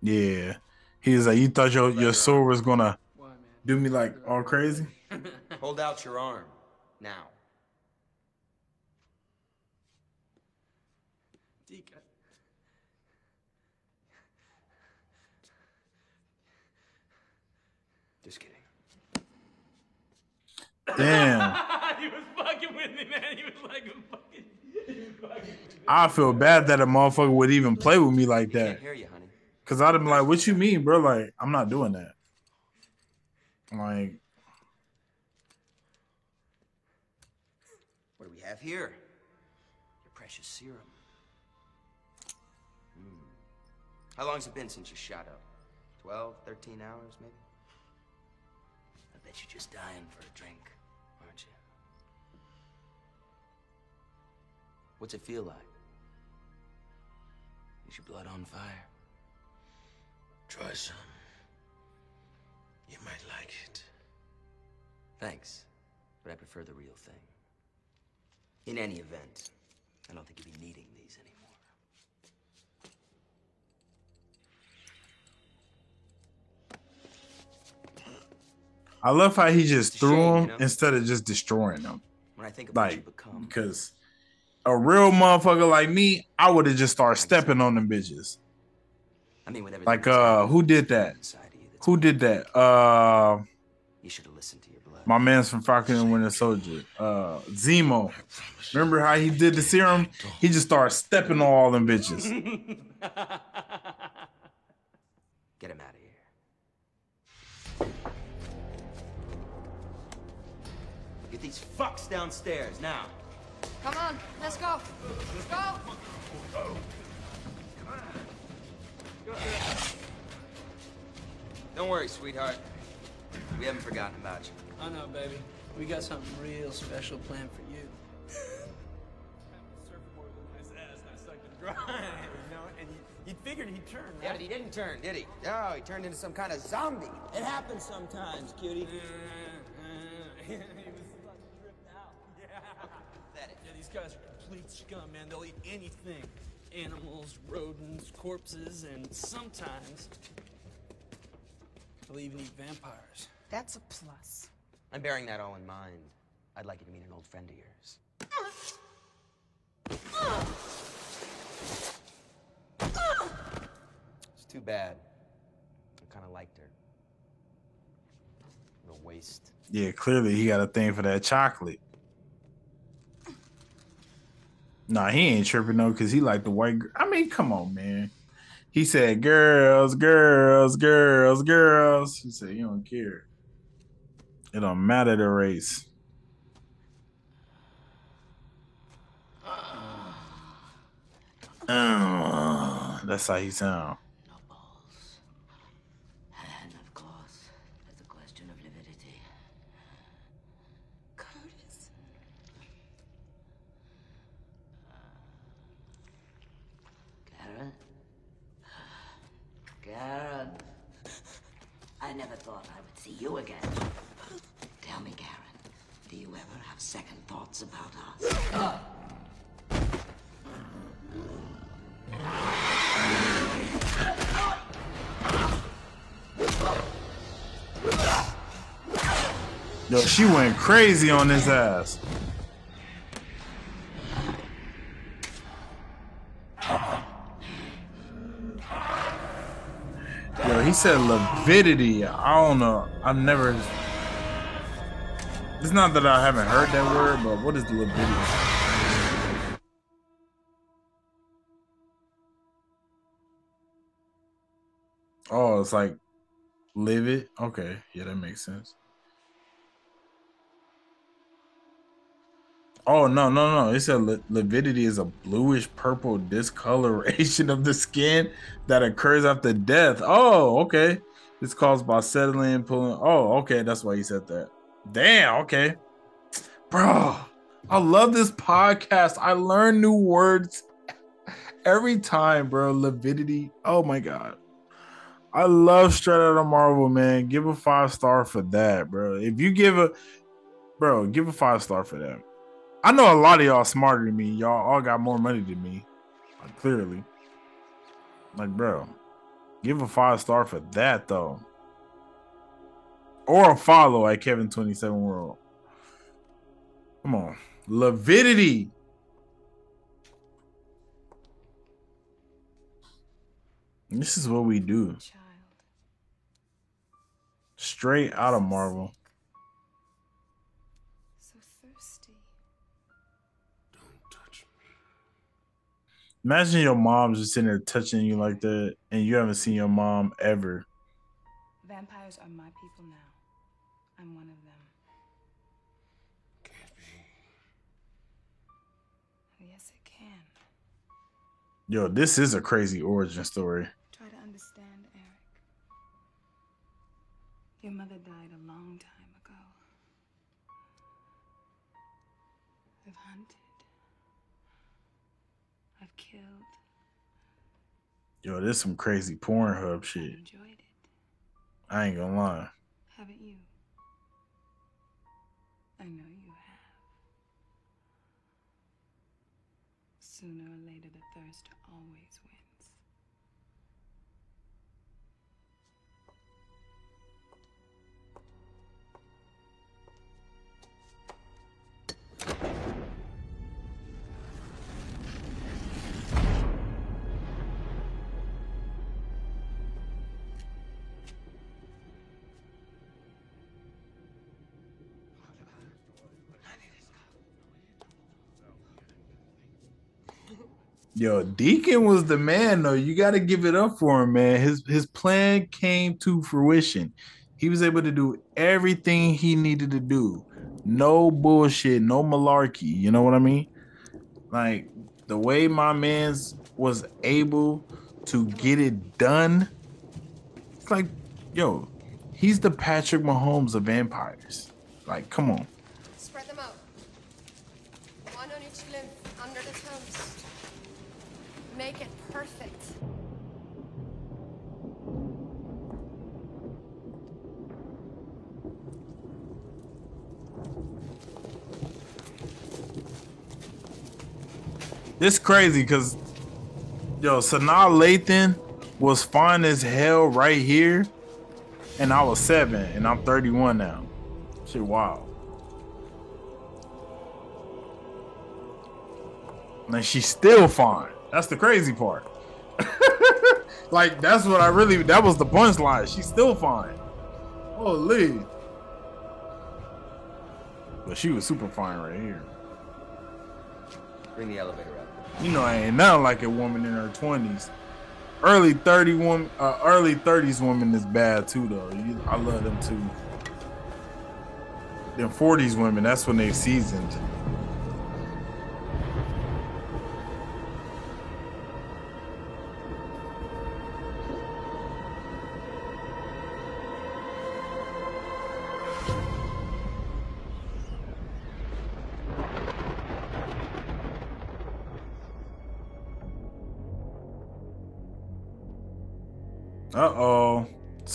Yeah. He was like, you thought your, your sword was gonna do me like all crazy? Hold out your arm. Now. Deke, I- Just kidding. Damn. he was fucking with me, man. He was like a fucking. He fucking. I feel bad that a motherfucker would even play with me like that. You. Cause I'd have been like, what you mean, bro? Like, I'm not doing that. Like, What do we have here? Your precious serum. Hmm. How long's it been since you shot up? 12, 13 hours, maybe? I bet you're just dying for a drink, What's it feel like? Is your blood on fire? Try some. You might like it. Thanks, but I prefer the real thing. In any event, I don't think you'll be needing these anymore. I love how he just threw shame, them you know? instead of just destroying them. When I think about you Like, become, because a real motherfucker like me, I would have just started stepping on them bitches. I mean, everything Like, uh, who did that? inside of you, Who did that? Uh, you should have listened to your blood. my man's from Falcon and Winter Soldier, uh, Zemo. Remember how he did the serum? He just started stepping on all them bitches. Get him out of here. Get these fucks downstairs now. Come on, let's go. Let's go. Don't worry, sweetheart. We haven't forgotten about you. I know, baby. We got something real special planned for you. Surfboard with his ass, I sucked and dry, you know, and you, you figured he'd turn, Yeah, but he didn't turn, did he? No, he turned into some kind of zombie. It happens sometimes, cutie. he guys are complete scum, man. They'll eat anything. Animals, rodents, corpses, and sometimes they'll even eat vampires. That's a plus. I'm bearing that all in mind. I'd like you to meet an old friend of yours. It's too bad. I kind of liked her. The waste. Yeah, clearly he got a thing for that chocolate. Nah, he ain't tripping though, cause he like the white. Girl. I mean, come on, man. He said, "Girls, girls, girls, girls." He said, "You don't care. It don't matter the race." Uh, that's how he sound. And of course, there's the question of lividity. Curtis. Karen? Karen? I never thought I would see you again. Tell me, Karen, do you ever have second thoughts about us? Yo, she went crazy on his ass. Yo, he said lividity. I don't know. I've never. It's not that I haven't heard that word, but what is lividity? Oh, it's like livid. Okay, yeah, that makes sense. Oh no, no, no! It said li- lividity is a bluish purple discoloration of the skin that occurs after death. Oh, okay. It's caused by settling, pulling. Oh, okay, that's why he said that. Damn. Okay, bro. I love this podcast. I learn new words every time, bro. Lividity. Oh my god. I love Straight Outta Marvel, man. Give a five star for that, bro. If you give a bro, give a five star for that. I know a lot of y'all smarter than me. Y'all all got more money than me. Like, clearly. Like, bro, give a five star for that though. Or a follow at Kevin27 World. Come on. Lividity. This is what we do. Straight out of Marvel. Imagine your mom's just sitting there touching you like that, and you haven't seen your mom ever. Vampires are my people now. I'm one of them. Can't be. Yes, it can. Yo, this is a crazy origin story. Try to understand, Eric. Your mother died Yo, this some crazy Pornhub shit. Enjoyed it, I ain't gonna lie. haven't you? I know you have. Sooner or later, the thirst always wins. Yo, Deacon was the man though. You got to give it up for him, man. His his plan came to fruition. He was able to do everything he needed to do. No bullshit, no malarkey. You know what I mean? Like the way my man's was able to get it done. It's like, yo, he's the Patrick Mahomes of vampires. Like, come on. This crazy because yo, Sanaa Lathan was fine as hell right here, and I was seven, and I'm 31 now. Shit, wow. And she's still fine. That's the crazy part. like that's what I really. That was the punchline. She's still fine. Holy. But she was super fine right here. Bring the elevator. You know, I ain't nothing like a woman in her twenties. Early thirty woman, uh, early thirties woman is bad too, though. You, I love them too. Them forties women, that's when they seasoned.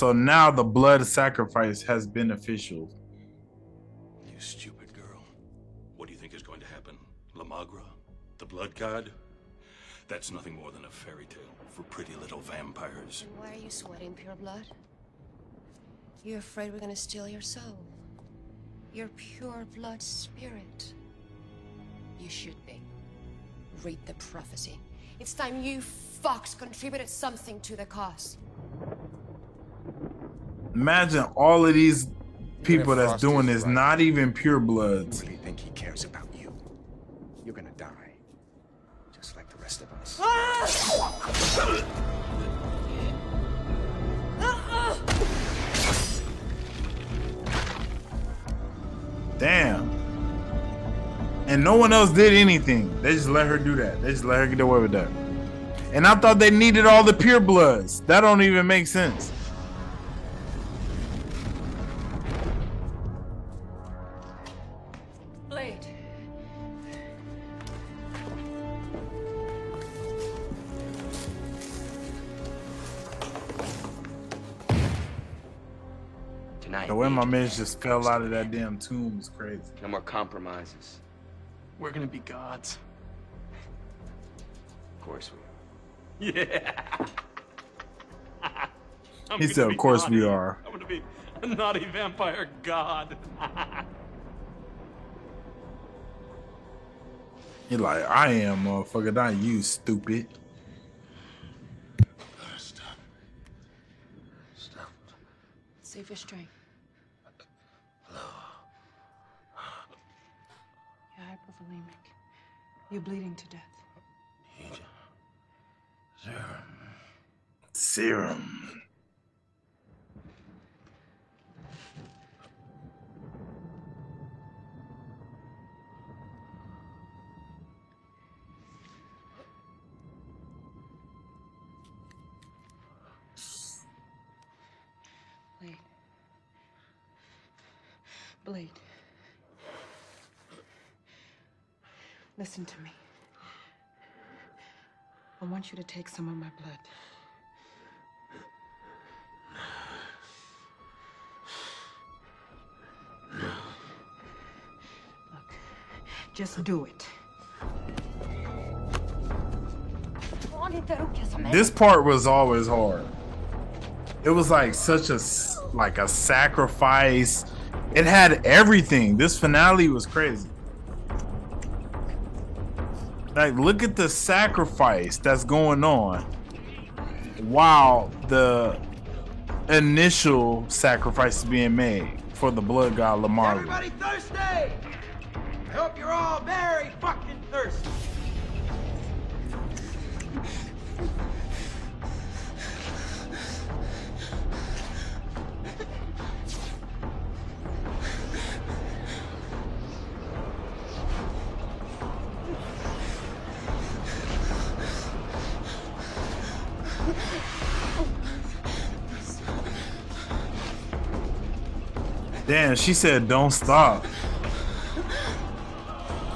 So now the blood sacrifice has been official. You stupid girl. What do you think is going to happen? La Magra? The blood god? That's nothing more than a fairy tale for pretty little vampires. Then why are you sweating pure blood? You're afraid we're gonna steal your soul. Your pure blood spirit. You should be. Read the prophecy. It's time you fucks contributed something to the cause. Imagine all of these people that's doing this, right. not even pure bloods. really think he cares about you. You're gonna die. Just like the rest of us. Damn. And no one else did anything. They just let her do that. They just let her get away with that. And I thought they needed all the pure bloods. That don't even make sense. My man just fell out of that damn tomb is crazy. No more compromises. We're gonna be gods. Of course we are. Yeah. He said, "Of course we are." I'm gonna be a naughty vampire god. He like, I am, motherfucker, not you, stupid. Stop. Stop. Save your strength. You're. You're bleeding to death. Serum. Serum. Blade. Blade. Listen to me. I want you to take some of my blood. Look, just do it. This part was always hard. It was like such a like a sacrifice. It had everything. This finale was crazy. Like look at the sacrifice that's going on while the initial sacrifice is being made for the blood god Lamar. Everybody thirsty? I hope you're all very fucking thirsty. Damn, she said don't stop.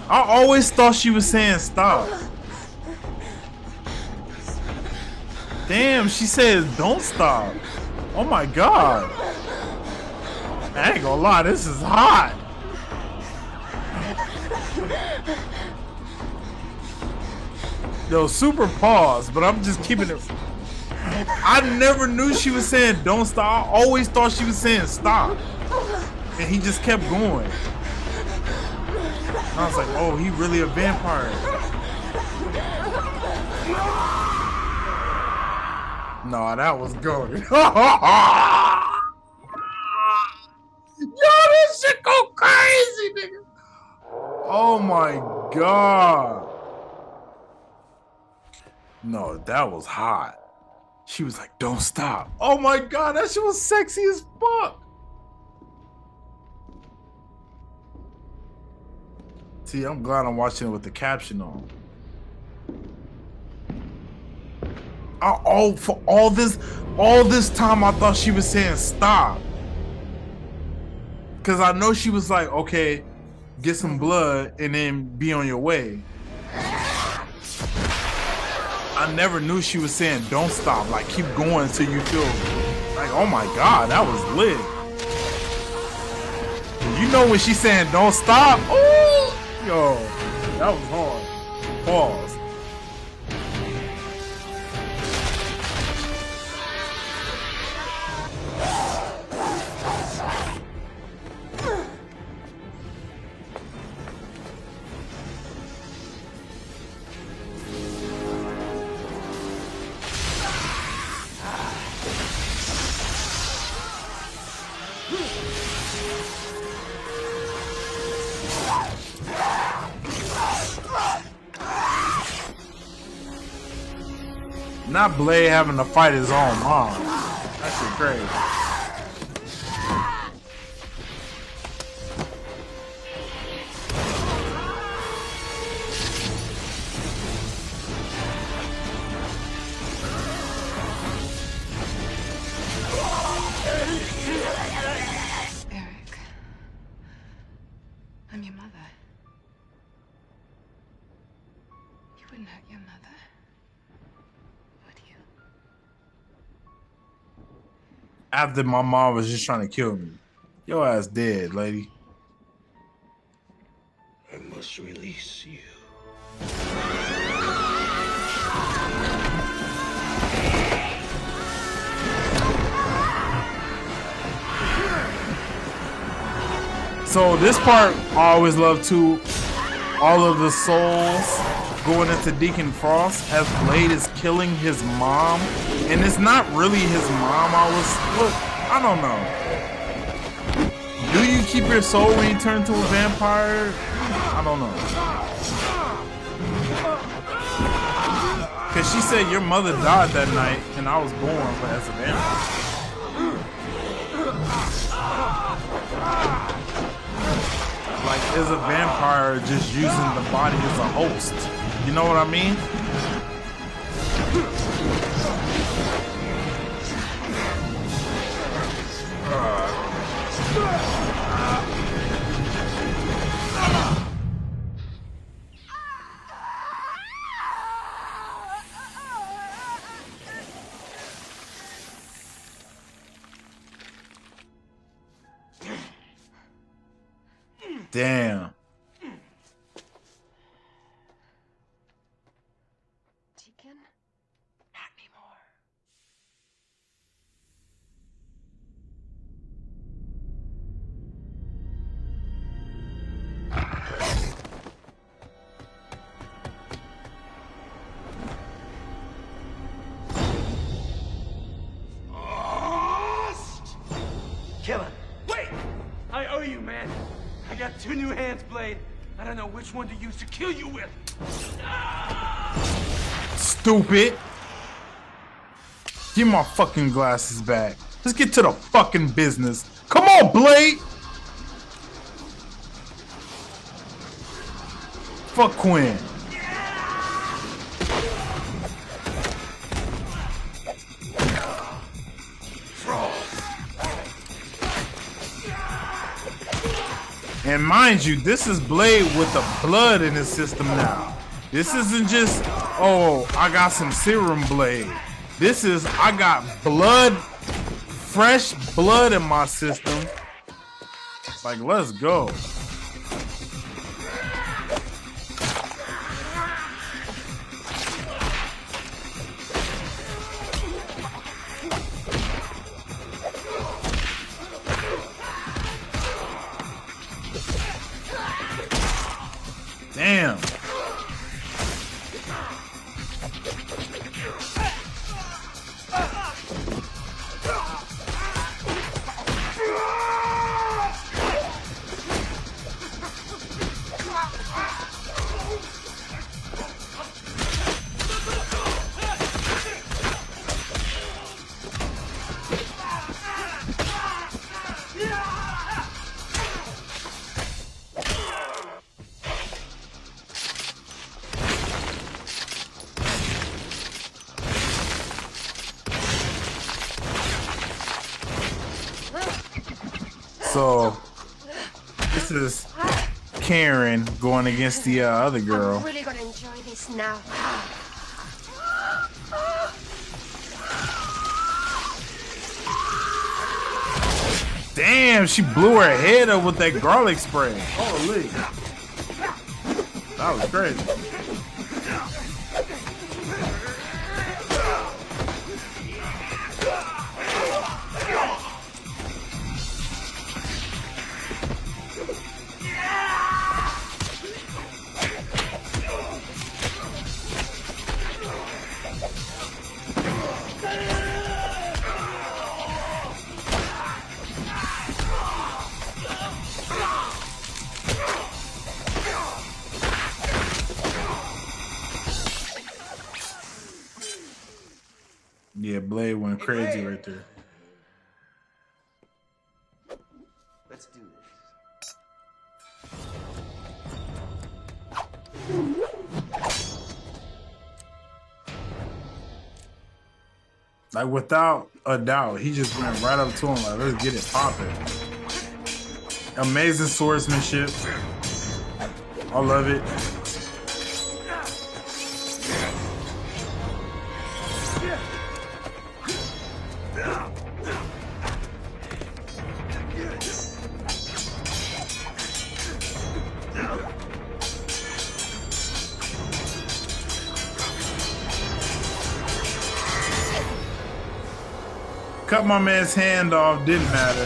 I always thought she was saying stop. Damn, she says don't stop. Oh my god. I ain't gonna lie, this is hot. Yo, super pause, but I'm just keeping it. I never knew she was saying don't stop. I always thought she was saying stop. And he just kept going. I was like, oh, he really a vampire. No, that was good. Yo, this shit go crazy, nigga. Oh my god. No, that was hot. She was like, don't stop. Oh my god, that shit was sexy as fuck. See, I'm glad I'm watching it with the caption on. I, all for all this, all this time, I thought she was saying stop. Cause I know she was like, okay, get some blood and then be on your way. I never knew she was saying don't stop, like keep going until you feel like, oh my god, that was lit. You know when she's saying don't stop? Ooh, yo, that was hard. Pause. Not Blade having to fight his own mom. That shit crazy. After my mom was just trying to kill me. Your ass dead, lady. I must release you. So this part I always love too. All of the souls going into Deacon Frost as Blade is killing his mom, and it's not really his mom. I was look, I don't know. Do you keep your soul when you turn into a vampire? I don't know. Cause she said your mother died that night, and I was born, but as a vampire. Like, is a vampire just using the body as a host? You know what I mean? Damn. One to use to kill you with. Stupid. Give my fucking glasses back. Let's get to the fucking business. Come on, Blade. Fuck Quinn. And mind you, this is Blade with the blood in his system now. This isn't just, oh, I got some serum Blade. This is, I got blood, fresh blood in my system. Like, let's go. Karen going against the uh, other girl. I'm really gonna enjoy this now. Damn, she blew her head up with that garlic spray. Holy. That was crazy. There. Let's do this. Like without a doubt, he just went right up to him like, let's get it popping. Amazing swordsmanship. I love it. Cut my man's hand off, didn't matter.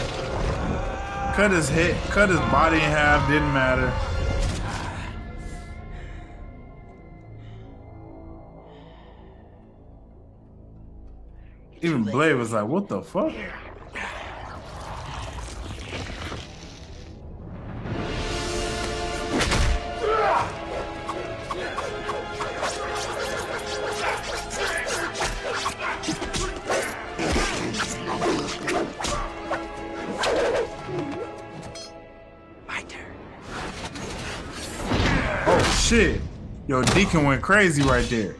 Cut his head, cut his body in half, didn't matter. Even Blade was like, what the fuck? Deacon went crazy right there.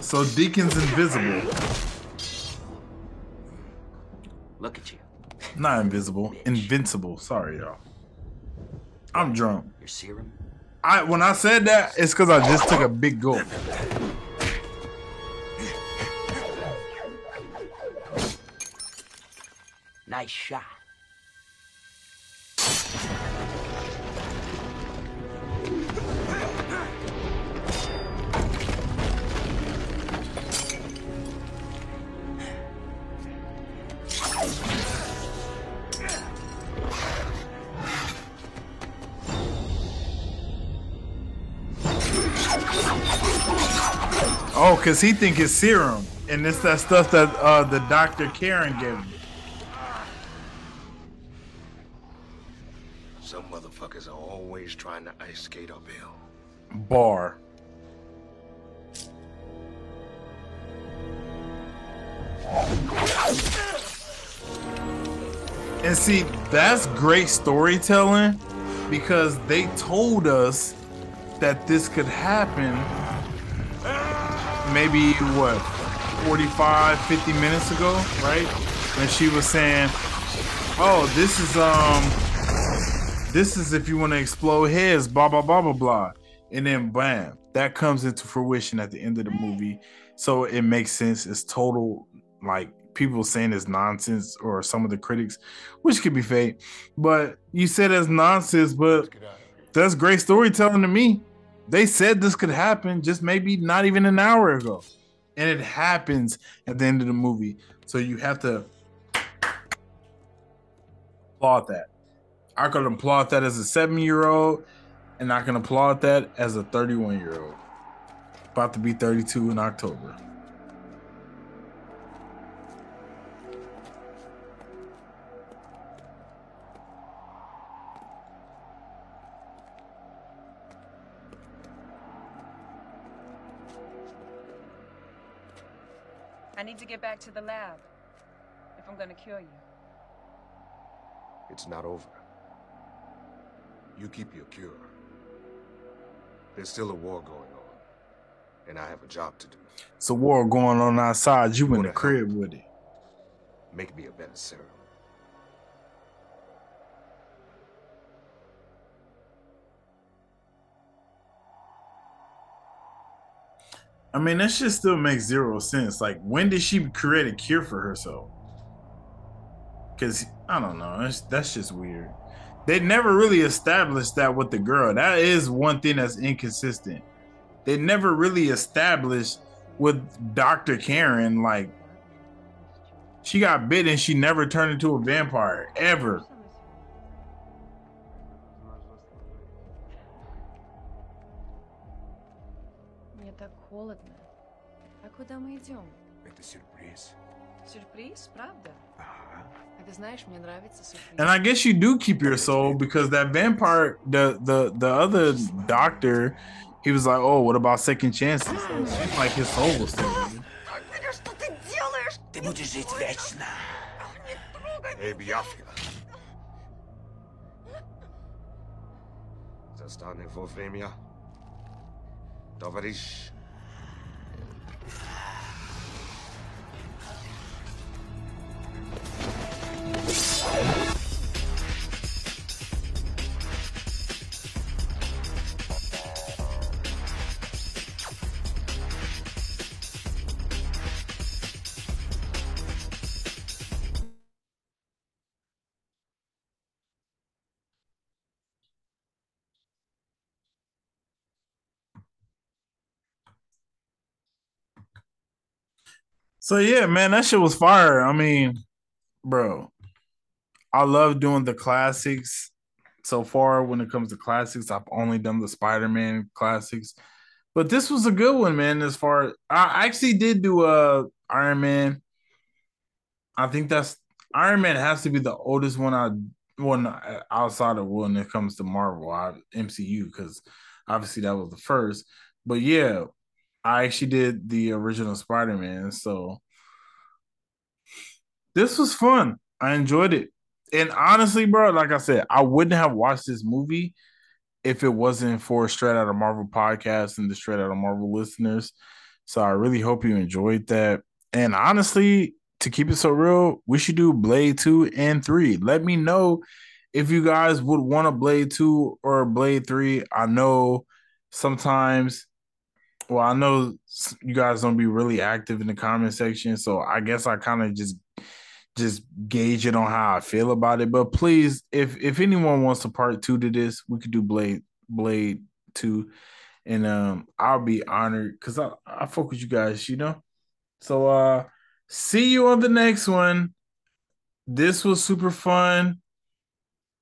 So Deacon's invisible. Look at you. Not invisible. Invincible. Sorry, y'all. I'm drunk. Your serum? I when I said that, it's because I just took a big gulp. Nice shot. Oh, cause he think it's serum, and it's that stuff that uh, the doctor Karen gave him. Some motherfuckers are always trying to ice skate uphill. Bar. And see, that's great storytelling because they told us that this could happen maybe what 45 50 minutes ago right? And she was saying oh this is um this is if you want to explode heads blah blah blah blah blah. And then bam that comes into fruition at the end of the movie. So it makes sense. It's total like people saying it's nonsense or some of the critics which could be fake. But you said it's nonsense but that's great storytelling to me they said this could happen just maybe not even an hour ago. And it happens at the end of the movie. So you have to applaud that. I can applaud that as a seven year old, and I can applaud that as a 31 year old. About to be 32 in October. Need to get back to the lab if I'm gonna cure you. It's not over. You keep your cure. There's still a war going on, and I have a job to do. It's a war going on outside. You in the crib with it. Make me a better serum. I mean, that shit still makes zero sense. Like, when did she create a cure for herself? Because I don't know. That's, that's just weird. They never really established that with the girl. That is one thing that's inconsistent. They never really established with Dr. Karen, like, she got bit and she never turned into a vampire, ever. куда мы идем? Это сюрприз. Сюрприз, правда? А ты знаешь, мне нравится сюрприз. And I guess you do keep your soul because that vampire, the the the other doctor, he was like, "Oh, what about second chances?" It's like his soul was still. there. Что ты делаешь? Ты будешь жить вечно. Эй, Биафия. Застанę вовремя. Товарищ. So yeah, man, that shit was fire. I mean, bro, I love doing the classics. So far, when it comes to classics, I've only done the Spider-Man classics, but this was a good one, man. As far I actually did do a Iron Man. I think that's Iron Man has to be the oldest one I one uh, outside of when it comes to Marvel I, MCU because obviously that was the first. But yeah, I actually did the original Spider Man. So this was fun. I enjoyed it. And honestly, bro, like I said, I wouldn't have watched this movie if it wasn't for Straight Outta Marvel podcast and the Straight Outta Marvel listeners. So I really hope you enjoyed that. And honestly, to keep it so real, we should do Blade 2 and 3. Let me know if you guys would want a Blade 2 or Blade 3. I know sometimes well, I know you guys don't be really active in the comment section, so I guess I kind of just just gauge it on how I feel about it. But please, if if anyone wants a part two to this, we could do Blade Blade two, and um, I'll be honored because I I fuck with you guys, you know. So uh, see you on the next one. This was super fun,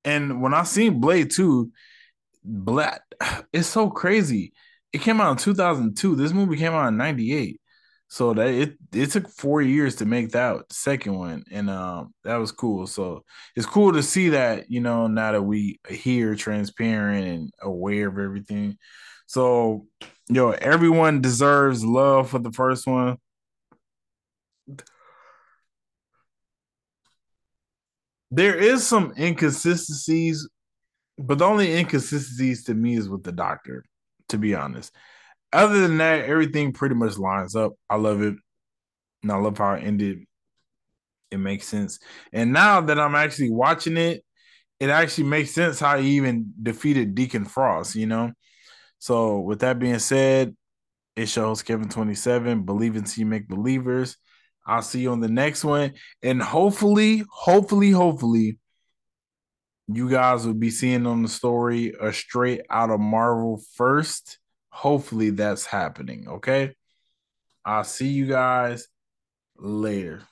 and when I seen Blade two, Blade, it's so crazy it came out in 2002. This movie came out in 98. So that it it took four years to make that second one, and um that was cool. So it's cool to see that you know now that we here transparent and aware of everything. So yo, everyone deserves love for the first one. There is some inconsistencies, but the only inconsistencies to me is with the doctor. To be honest, other than that, everything pretty much lines up. I love it. And I love how it ended. It makes sense. And now that I'm actually watching it, it actually makes sense how he even defeated Deacon Frost, you know? So with that being said, it shows Kevin 27, believe in see make believers. I'll see you on the next one. And hopefully, hopefully, hopefully, you guys will be seeing on the story a Straight Outta Marvel first hopefully that's happening. Okay. I'll see you guys later.